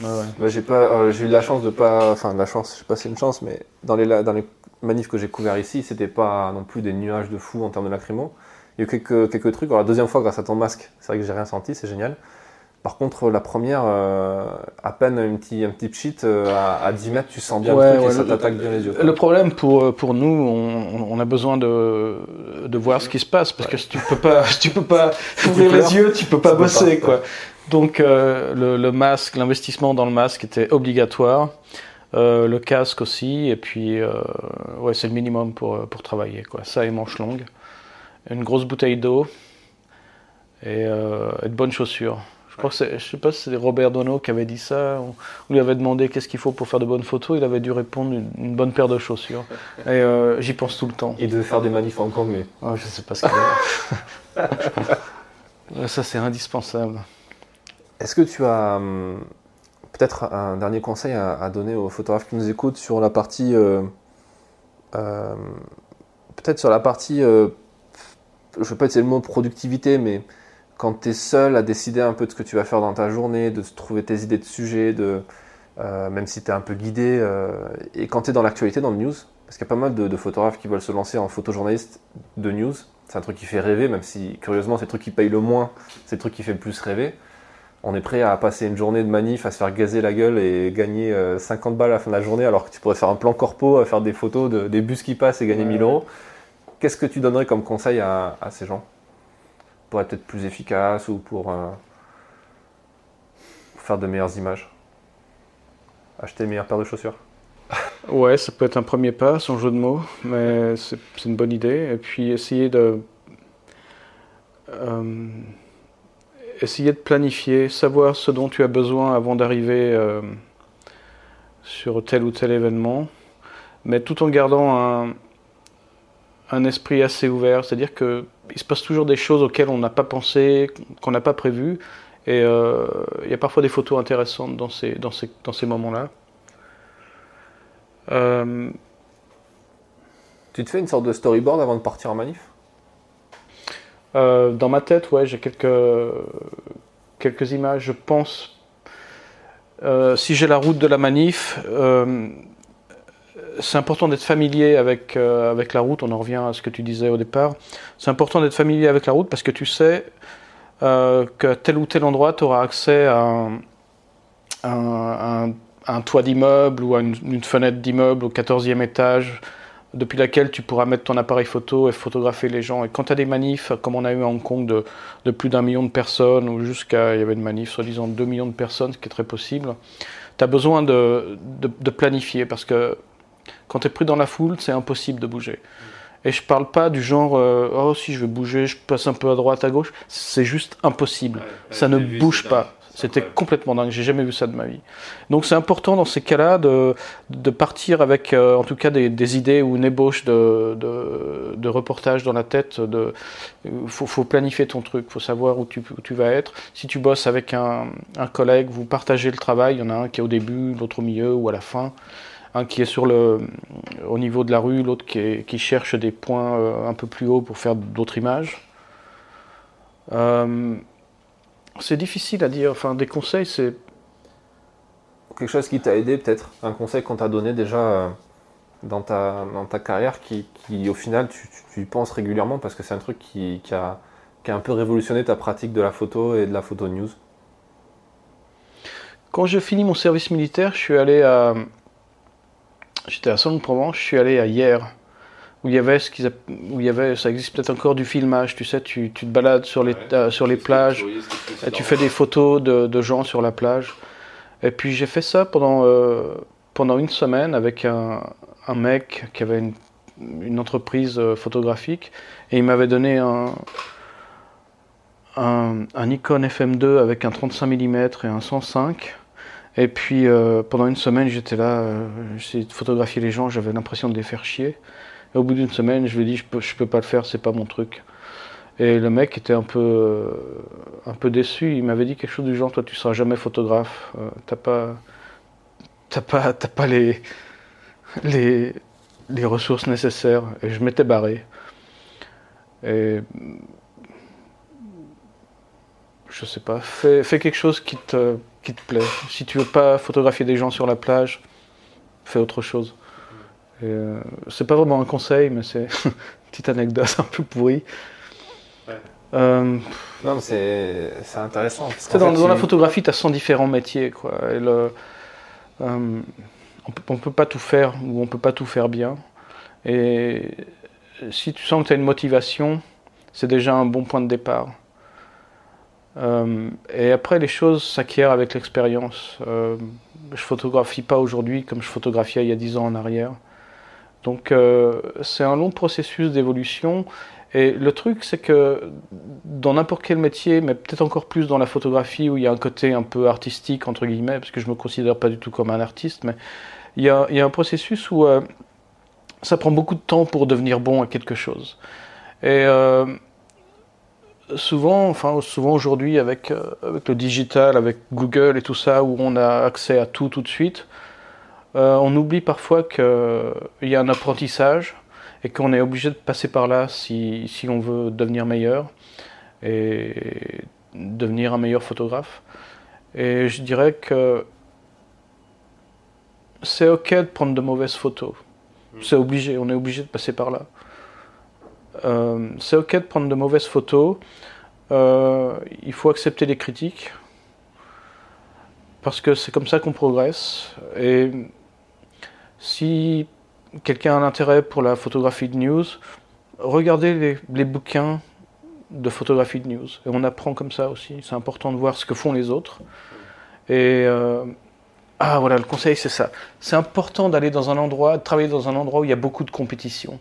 Bah, j'ai pas euh, j'ai eu la chance de pas enfin la chance je sais pas si c'est une chance mais dans les dans les manifs que j'ai couverts ici, c'était pas non plus des nuages de fou en termes de lacrymo. Il y a eu quelques, quelques trucs. Alors, la deuxième fois, grâce à ton masque, c'est vrai que j'ai rien senti, c'est génial. Par contre, la première, euh, à peine un petit, un petit pchit euh, à, 10 mètres, tu sens bien le truc et ça t'attaque bien les yeux. Le problème pour, euh, pour nous, on, on a besoin de, de voir ce qui se passe parce que si tu peux pas, si tu peux pas ouvrir les yeux, tu peux pas bosser quoi. Donc le, le masque, l'investissement dans le masque était obligatoire. Euh, le casque aussi, et puis euh, ouais, c'est le minimum pour, euh, pour travailler. Quoi. Ça et manches longues, une grosse bouteille d'eau et, de bonnes chaussures. Je crois que je sais pas si c'est Robert Dono qui avait dit ça. On, lui avait demandé qu'est-ce qu'il faut pour faire de bonnes photos. Il avait dû répondre une, bonne paire de chaussures. Et j'y pense tout le temps. Il devait faire des manifs en Kong, mais. Oh, je sais pas ce qu'il Ça, c'est indispensable. Est-ce que tu as hum, peut-être un dernier conseil à, donner aux photographes qui nous écoutent sur la partie. Euh, euh, peut-être sur la partie. Euh, je ne vais pas utiliser le mot productivité, mais quand tu es seul à décider un peu de ce que tu vas faire dans ta journée, de trouver tes idées de sujets, de, même si tu es un peu guidé, et quand tu es dans l'actualité, dans le news, parce qu'il y a pas mal de, de, photographes qui veulent se lancer en photojournaliste de news, c'est un truc qui fait rêver, même si curieusement c'est le truc qui paye le moins, c'est le truc qui fait le plus rêver on est prêt à passer une journée de manif, à se faire gazer la gueule et gagner 50 euh, balles à la fin de la journée, alors que tu pourrais faire un plan corpo, à faire des photos de, des bus qui passent et gagner 1000 euros. Qu'est-ce que tu donnerais comme conseil à, ces gens Pour être peut-être plus efficace ou pour. Euh, faire de meilleures images? Acheter une meilleure paire de chaussures? Ouais, ça peut être un premier pas, son jeu de mots, mais c'est une bonne idée. Et puis essayer de. Euh, essayer de planifier, savoir ce dont tu as besoin avant d'arriver euh, sur tel ou tel événement, mais tout en gardant un, un esprit assez ouvert. C'est-à-dire qu'il se passe toujours des choses auxquelles on n'a pas pensé, qu'on n'a pas prévues. Et euh, il y a parfois des photos intéressantes dans ces, dans ces, dans ces moments-là. Euh, tu te fais une sorte de storyboard avant de partir en manif? Euh, Dans ma tête, ouais, j'ai quelques, quelques images. Je pense, si j'ai la route de la manif, c'est important d'être familier avec, avec la route. On en revient à ce que tu disais au départ. C'est important d'être familier avec la route parce que tu sais euh, qu'à tel ou tel endroit, tu auras accès à un, toit d'immeuble ou à une, fenêtre d'immeuble au 14e étage depuis laquelle tu pourras mettre ton appareil photo et photographier les gens. Et quand tu as des manifs, comme on a eu à Hong Kong, de, plus d'un million de personnes, ou jusqu'à, il y avait une manif, soi-disant 2 millions de personnes, ce qui est très possible, tu as besoin de, de, planifier, parce que quand tu es pris dans la foule, c'est impossible de bouger. Et je parle pas du genre euh, oh si je vais bouger, je passe un peu à droite, à gauche. C'est juste impossible. ça ne bouge pas. C'était complètement dingue. J'ai jamais vu ça de ma vie. Donc c'est important dans ces cas-là de, de, partir avec euh, en tout cas des, des, idées ou une ébauche de, de, de, reportage dans la tête. De faut, faut planifier ton truc. Faut savoir où tu, où tu vas être. Si tu bosses avec un, un collègue, vous partagez le travail. Il y en a un qui est au début, l'autre au milieu ou à la fin un qui est sur le, au niveau de la rue, l'autre qui, qui, cherche des points euh, un peu plus haut pour faire d'autres images. Euh, c'est difficile à dire. Enfin, des conseils, c'est. Quelque chose qui t'a aidé, peut-être Un conseil qu'on t'a donné déjà euh, dans, ta, dans ta carrière qui, qui au final, tu, tu, y penses régulièrement parce que c'est un truc qui, qui, a, qui a un peu révolutionné ta pratique de la photo et de la photo news Quand je finis mon service militaire, je suis allé à, J'étais à Saint-Provence, je suis allé à hier, où il y avait ce qu'ils où il y avait, ça existe peut-être encore du filmage, tu sais, tu, tu te balades sur les, euh, sur les plages, et tu fais des photos de, de, gens sur la plage. Et puis j'ai fait ça pendant, euh, pendant une semaine avec un, un mec qui avait une, une, entreprise euh, photographique, et il m'avait donné un, un, un Nikon FM2 avec un 35 mm et un 105 et puis euh, pendant une semaine, j'étais là, j'essayais de photographier les gens, j'avais l'impression de les faire chier. Et au bout d'une semaine, je lui ai dit, je peux, peux pas le faire, c'est pas mon truc. Et le mec était un peu, euh, un peu déçu. Il m'avait dit quelque chose du genre, toi, tu seras jamais photographe. t'as pas, t'as pas, t'as pas les, les, les ressources nécessaires. Et je m'étais barré. Et je sais pas, fais, fais quelque chose qui te qui te plaît. Si tu veux pas photographier des gens sur la plage, fais autre chose. Euh, c'est pas vraiment un conseil, mais c'est une petite anecdote un peu pourrie. Euh, non, c'est intéressant. dans, dans la photographie, tu as 100 différents métiers. Quoi. Et le, euh, on peut, peut pas tout faire ou on peut pas tout faire bien. Et si tu sens que tu as une motivation, c'est déjà un bon point de départ. Euh, et après, les choses s'acquièrent avec l'expérience. Euh, je photographie pas aujourd'hui comme je photographiais il y a 10 ans en arrière. Donc euh, c'est un long processus d'évolution. Et le truc, c'est que dans n'importe quel métier, mais peut-être encore plus dans la photographie, où il y a un côté un peu artistique, entre guillemets, parce que je ne me considère pas du tout comme un artiste, mais il y a, il y a un processus où euh, ça prend beaucoup de temps pour devenir bon à quelque chose. Et euh, souvent, enfin souvent aujourd'hui avec, avec le digital, avec Google et tout ça, où on a accès à tout tout de suite, euh, on oublie parfois qu'il y a un apprentissage et qu'on est obligé de passer par là si, si, on veut devenir meilleur et devenir un meilleur photographe. Et je dirais que c'est ok de prendre de mauvaises photos. C'est obligé, on est obligé de passer par là. Euh, c'est ok de prendre de mauvaises photos. Euh, il faut accepter les critiques parce que c'est comme ça qu'on progresse. Et si quelqu'un a un intérêt pour la photographie de news, regardez les, bouquins de photographie de news. Et on apprend comme ça aussi. C'est important de voir ce que font les autres. Et euh, ah voilà, le conseil c'est ça. C'est important d'aller dans un endroit, de travailler dans un endroit où il y a beaucoup de compétition,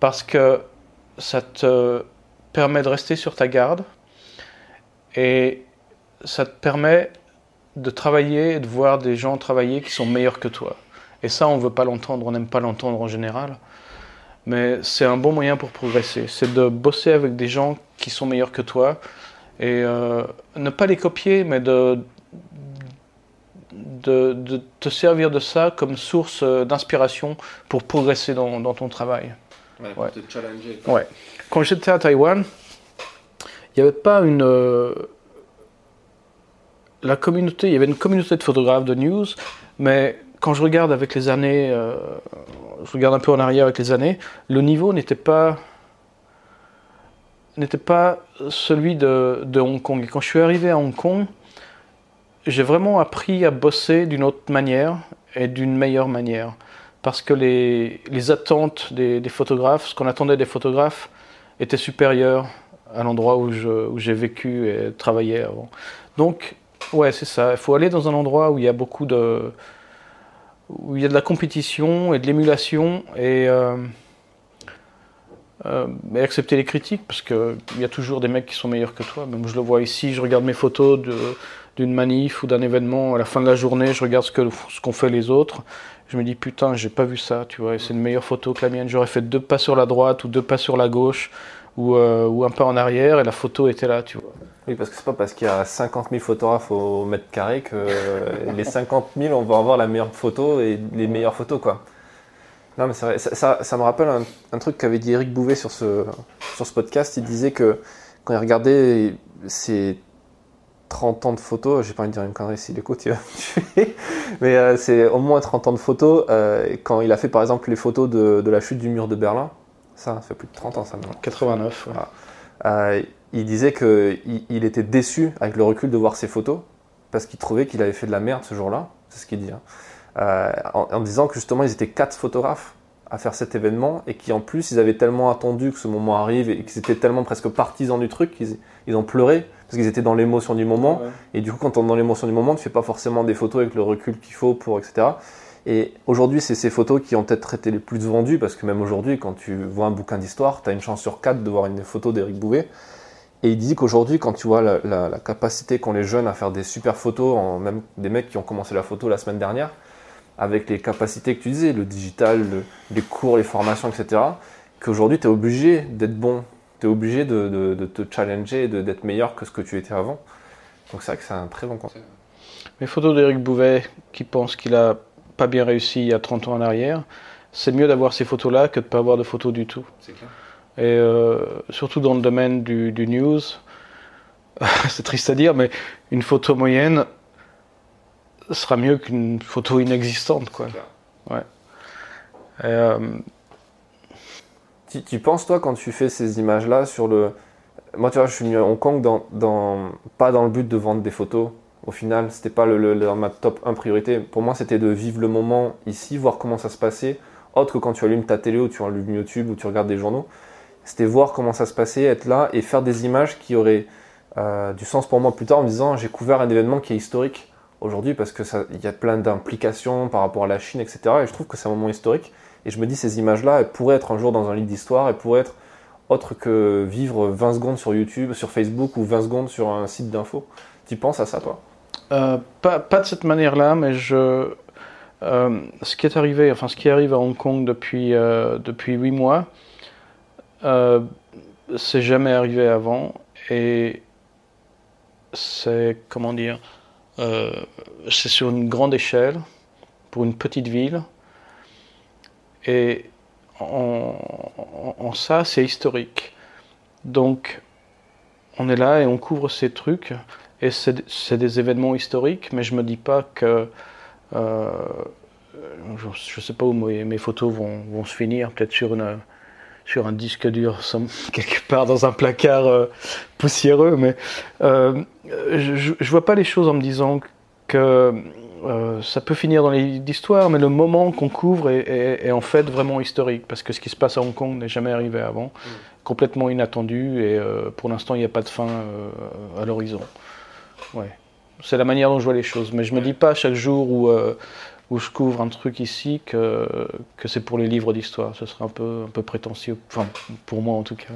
parce que ça te permet de rester sur ta garde et ça te permet de travailler et de voir des gens travailler qui sont meilleurs que toi. Et ça, on ne veut pas l'entendre, on n'aime pas l'entendre en général. Mais c'est un bon moyen pour progresser. C'est de bosser avec des gens qui sont meilleurs que toi et euh, ne pas les copier, mais de, de, te servir de ça comme source euh, d'inspiration pour progresser dans, dans ton travail. Ouais, pour te challenger. Ouais. Quand j'étais à Taïwan, il n'y avait pas une. Euh, la communauté, il y avait une communauté de photographes de news, mais quand je regarde avec les années, euh, je regarde un peu en arrière avec les années, le niveau n'était pas n'était pas celui de, Hong Kong. Et quand je suis arrivé à Hong Kong, j'ai vraiment appris à bosser d'une autre manière et d'une meilleure manière. Parce que les, les attentes des, photographes, ce qu'on attendait des photographes, était supérieur à l'endroit où j'ai vécu et travaillé avant. Donc, ouais, c'est ça. Il faut aller dans un endroit où il y a beaucoup de, où il y a de la compétition et de l'émulation et, euh, euh, accepter les critiques parce qu'il y a toujours des mecs qui sont meilleurs que toi. Même je le vois ici, je regarde mes photos d'une manif ou d'un événement. À la fin de la journée, je regarde ce qu'ont fait les autres. Je me dis putain, j'ai pas vu ça, tu vois. C'est une meilleure photo que la mienne. J'aurais fait deux pas sur la droite ou deux pas sur la gauche ou, euh, ou un pas en arrière et la photo était là, tu vois. Oui, parce que c'est pas parce qu'il y a 50 000 photographes au mètre carré que les 50 000, on va avoir la meilleure photo et les meilleures photos, quoi. Non, mais c'est vrai. Ça, me rappelle un, truc qu'avait dit Eric Bouvet sur ce, sur ce podcast. Il disait que quand il regardait ses 30 ans de photos, j'ai pas envie de dire une connerie s'il écoute, il va tuer. Mais euh, c'est au moins 30 ans de photos. Euh, quand il a fait par exemple les photos de, la chute du mur de Berlin, ça, ça fait plus de 30 ans ça maintenant. 89. Ouais. Euh, il disait qu'il il était déçu avec le recul de voir ses photos parce qu'il trouvait qu'il avait fait de la merde ce jour-là. C'est ce qu'il dit. Hein. Euh, en, disant que justement ils étaient quatre photographes à faire cet événement et qui en plus ils avaient tellement attendu que ce moment arrive et qu'ils étaient tellement presque partisans du truc qu'ils ils ont pleuré parce qu'ils étaient dans l'émotion du moment. Et du coup, quand on est dans l'émotion du moment, tu fais pas forcément des photos avec le recul qu'il faut pour etc. Et aujourd'hui, c'est ces photos qui ont peut-être été les plus vendues, parce que même aujourd'hui, quand tu vois un bouquin d'histoire, tu as une chance sur quatre de voir une photo d'Éric Bouvet. Et il dit qu'aujourd'hui, quand tu vois la, capacité qu'ont les jeunes à faire des super photos, en, même des mecs qui ont commencé la photo la semaine dernière, avec les capacités que tu disais, le digital, les cours, les formations, etc., qu'aujourd'hui, tu es obligé d'être bon, tu es obligé de, te challenger, d'être meilleur que ce que tu étais avant. Donc c'est vrai que c'est un très bon conseil. Les photos d'Éric Bouvet qui pense qu'il a pas bien réussi il y a 30 ans en arrière, c'est mieux d'avoir ces photos-là que de ne pas avoir de photos du tout. C'est clair. Et euh, surtout dans le domaine du, news, c'est triste à dire, mais une photo moyenne sera mieux qu'une photo inexistante. Quoi. Ouais. Euh, tu, tu, penses, toi, quand tu fais ces images-là, sur le. Moi, tu vois, je suis venu à Hong Kong dans, dans... pas dans le but de vendre des photos, au final, c'était pas ma top 1 priorité. Pour moi, c'était de vivre le moment ici, voir comment ça se passait, autre que quand tu allumes ta télé ou tu allumes YouTube ou tu regardes des journaux. C'était voir comment ça se passait, être là et faire des images qui auraient euh, du sens pour moi plus tard en me disant j'ai couvert un événement qui est historique aujourd'hui parce qu'il y a plein d'implications par rapport à la Chine, etc. Et je trouve que c'est un moment historique. Et je me dis ces images-là, elles pourraient être un jour dans un livre d'histoire, elles pourraient être autre que vivre 20 secondes sur YouTube, sur Facebook ou 20 secondes sur un site d'info. Tu penses à ça, toi? Euh, pas, de cette manière-là, mais je, euh, ce qui est arrivé, enfin ce qui arrive à Hong Kong depuis euh, depuis huit mois, c'est jamais arrivé avant. Et c'est comment dire, c'est sur une grande échelle pour une petite ville. Et en ça c'est historique. Donc on est là et on couvre ces trucs et c'est des événements historiques, mais je me dis pas que. Euh, je ne sais pas où mes, photos vont, vont, se finir, peut-être sur, une, sur un disque dur, quelque part dans un placard euh, poussiéreux, mais euh, je ne vois pas les choses en me disant que ça peut finir dans l'histoire, mais le moment qu'on couvre est, en fait vraiment historique, parce que ce qui se passe à Hong Kong n'est jamais arrivé avant, mm. complètement inattendu, et pour l'instant il n'y a pas de fin à l'horizon. Ouais. C'est la manière dont je vois les choses. Mais je me dis pas chaque jour où, euh, où je couvre un truc ici que, que c'est pour les livres d'histoire. Ce serait un peu, un peu prétentieux, enfin pour moi en tout cas.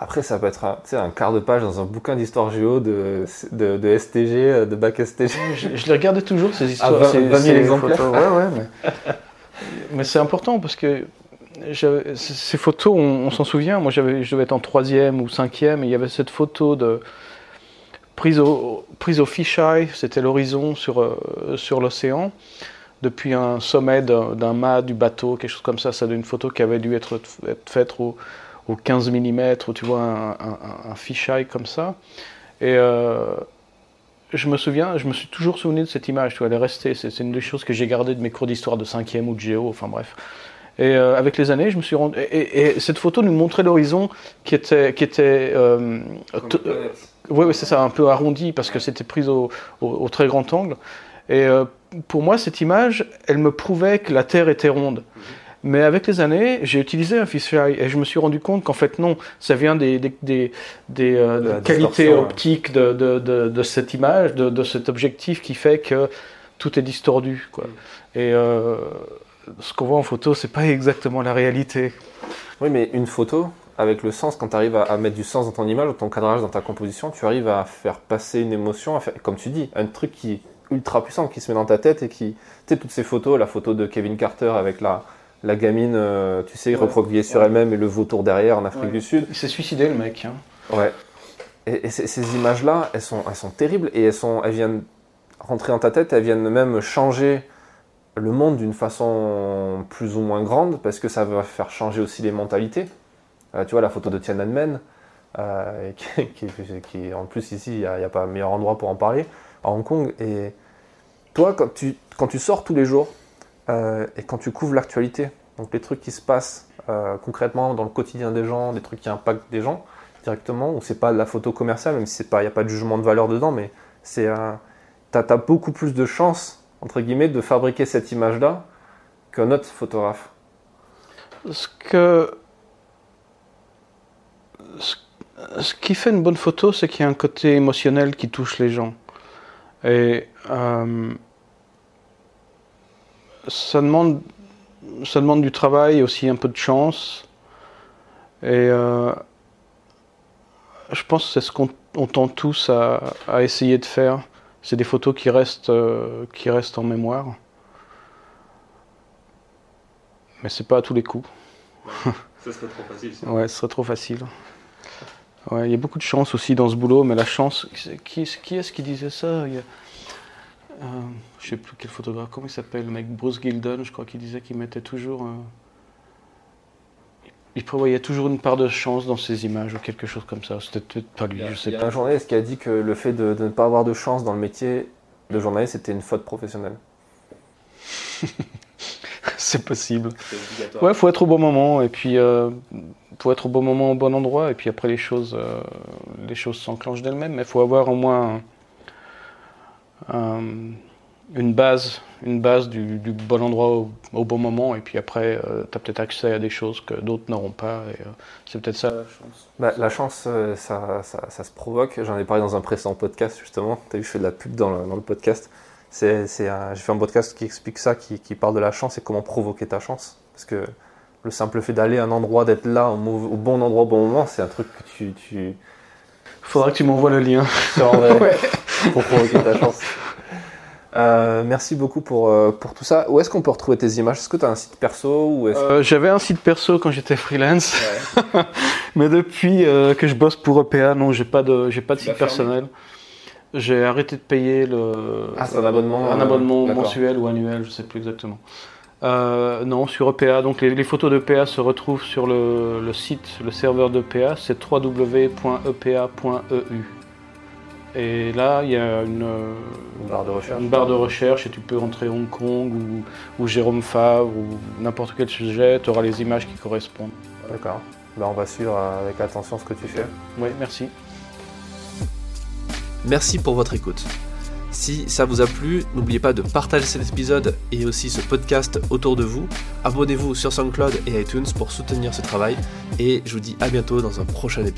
Après, ça peut être un, un quart de page dans un bouquin d'histoire géo de, de, de, STG, de bac STG. Je, les regardais toujours, ces histoires. Ah, 20, 20 000 exemplaires. Ouais, ouais, mais, mais c'est important parce que ces photos, on, s'en souvient. Moi, je devais être en troisième ou cinquième, et il y avait cette photo de prise au, prise au fisheye, c'était l'horizon sur, euh, sur l'océan, depuis un sommet d'un mât du bateau, quelque chose comme ça. Ça une photo qui avait dû être, être faite au, au, 15 mm, tu vois, un, un, fisheye comme ça. Et euh, je me souviens, je me suis toujours souvenu de cette image, tu vois, elle est restée. C'est une des choses que j'ai gardées de mes cours d'histoire de cinquième ou de géo, enfin bref. Et euh, avec les années, je me suis rendu. Et, cette photo nous montrait l'horizon qui était, qui était. Euh, oui, c'est ça, un peu arrondi parce que c'était pris au, au, très grand angle. Et euh, pour moi, cette image, elle me prouvait que la Terre était ronde. Mhm. Mais avec les années, j'ai utilisé un fisheye et je me suis rendu compte qu'en fait non, ça vient des, des, des, des euh, qualités optiques de, de, de, de, cette image, de, cet objectif qui fait que tout est distordu. Quoi. Mhm. Et euh, ce qu'on voit en photo, c'est pas exactement la réalité. Oui, mais une photo, avec le sens, quand tu arrives à, mettre du sens dans ton image, dans ton cadrage, dans ta composition, tu arrives à faire passer une émotion, à faire, comme tu dis, un truc qui est ultra puissant, qui se met dans ta tête et qui. Tu sais, toutes ces photos, la photo de Kevin Carter avec la, la gamine, euh, tu sais, recroquevillée sur elle-même et le vautour derrière en Afrique du Sud. Il s'est suicidé, le mec. Hein. Ouais. Et, ces images-là, elles sont, elles sont terribles et elles, sont, elles viennent rentrer dans ta tête, elles viennent même changer le monde d'une façon plus ou moins grande parce que ça va faire changer aussi les mentalités. Euh, tu vois la photo de Tiananmen, euh, qui, qui, en plus ici il n'y a, pas meilleur endroit pour en parler, à Hong Kong. Et toi, quand tu, quand tu sors tous les jours euh, et quand tu couvres l'actualité, donc les trucs qui se passent concrètement dans le quotidien des gens, des trucs qui impactent des gens directement, ou c'est pas de la photo commerciale, même si il n'y a pas de jugement de valeur dedans, mais c'est tu as, beaucoup plus de chances entre guillemets, de fabriquer cette image-là qu'un autre photographe Ce que. Ce qui fait une bonne photo, c'est qu'il y a un côté émotionnel qui touche les gens. Et euh, ça, demande, ça demande du travail aussi un peu de chance. Et euh, je pense que c'est ce qu'on tend tous à, à, essayer de faire c'est des photos qui restent, euh, qui restent en mémoire. Mais c'est pas à tous les coups. ça serait trop facile. Ouais, ce serait trop facile. Ouais, il y a beaucoup de chance aussi dans ce boulot, mais la chance. Qui, qui est-ce qui disait ça? Il y a, euh, Je sais plus quel photographe, comment il s'appelle Le mec Bruce Gilden, je crois qu'il disait qu'il mettait toujours. Euh, il prévoyait toujours une part de chance dans ses images ou quelque chose comme ça. C'était peut-être pas lui, je sais pas. Il y a un journaliste qui a dit que le fait de, ne pas avoir de chance dans le métier de journaliste, c'était une faute professionnelle. c'est possible. Ouais, faut être au bon moment et puis euh, faut être au bon moment au bon endroit et puis après les choses, euh, les choses s'enclenchent d'elles-mêmes. Mais il faut avoir au moins un une base, une base du, bon endroit au, bon moment, et puis après, euh, tu as peut-être accès à des choses que d'autres n'auront pas, et euh, c'est peut-être ça la chance. Bah, la chance, euh, ça, ça, se provoque. J'en ai parlé dans un précédent podcast, justement. Tu as vu, je fais de la pub dans le, dans le podcast. C'est, J'ai fait un podcast qui explique ça, qui, qui, parle de la chance et comment provoquer ta chance. Parce que le simple fait d'aller à un endroit, d'être là au, bon endroit au bon moment, c'est un truc que tu. tu... Faudra que tu m'envoies le lien. pour provoquer ta chance. Euh, merci beaucoup pour, euh, pour tout ça. Où est-ce qu'on peut retrouver tes images? Est-ce que tu as un site perso ou euh, J'avais un site perso quand j'étais freelance, mais depuis que je bosse pour EPA, non, j'ai pas de j'ai pas de site personnel. J'ai arrêté de payer le. Ah, c'est un abonnement. Un abonnement mensuel ou annuel, je sais plus exactement. non, sur EPA. Donc les, photos d'EPA se retrouvent sur le, le site, le serveur d'EPA, c'est www.epa.eu. Et là, il y a une, barre, de recherche. une barre de recherche et tu peux entrer Hong Kong ou, Jérôme Favre ou n'importe quel sujet, tu auras les images qui correspondent. D'accord. Ben, on va suivre avec attention ce que tu fais. Oui, merci. Merci pour votre écoute. Si ça vous a plu, n'oubliez pas de partager cet épisode et aussi ce podcast autour de vous. Abonnez-vous sur SoundCloud et iTunes pour soutenir ce travail. Et je vous dis à bientôt dans un prochain épisode.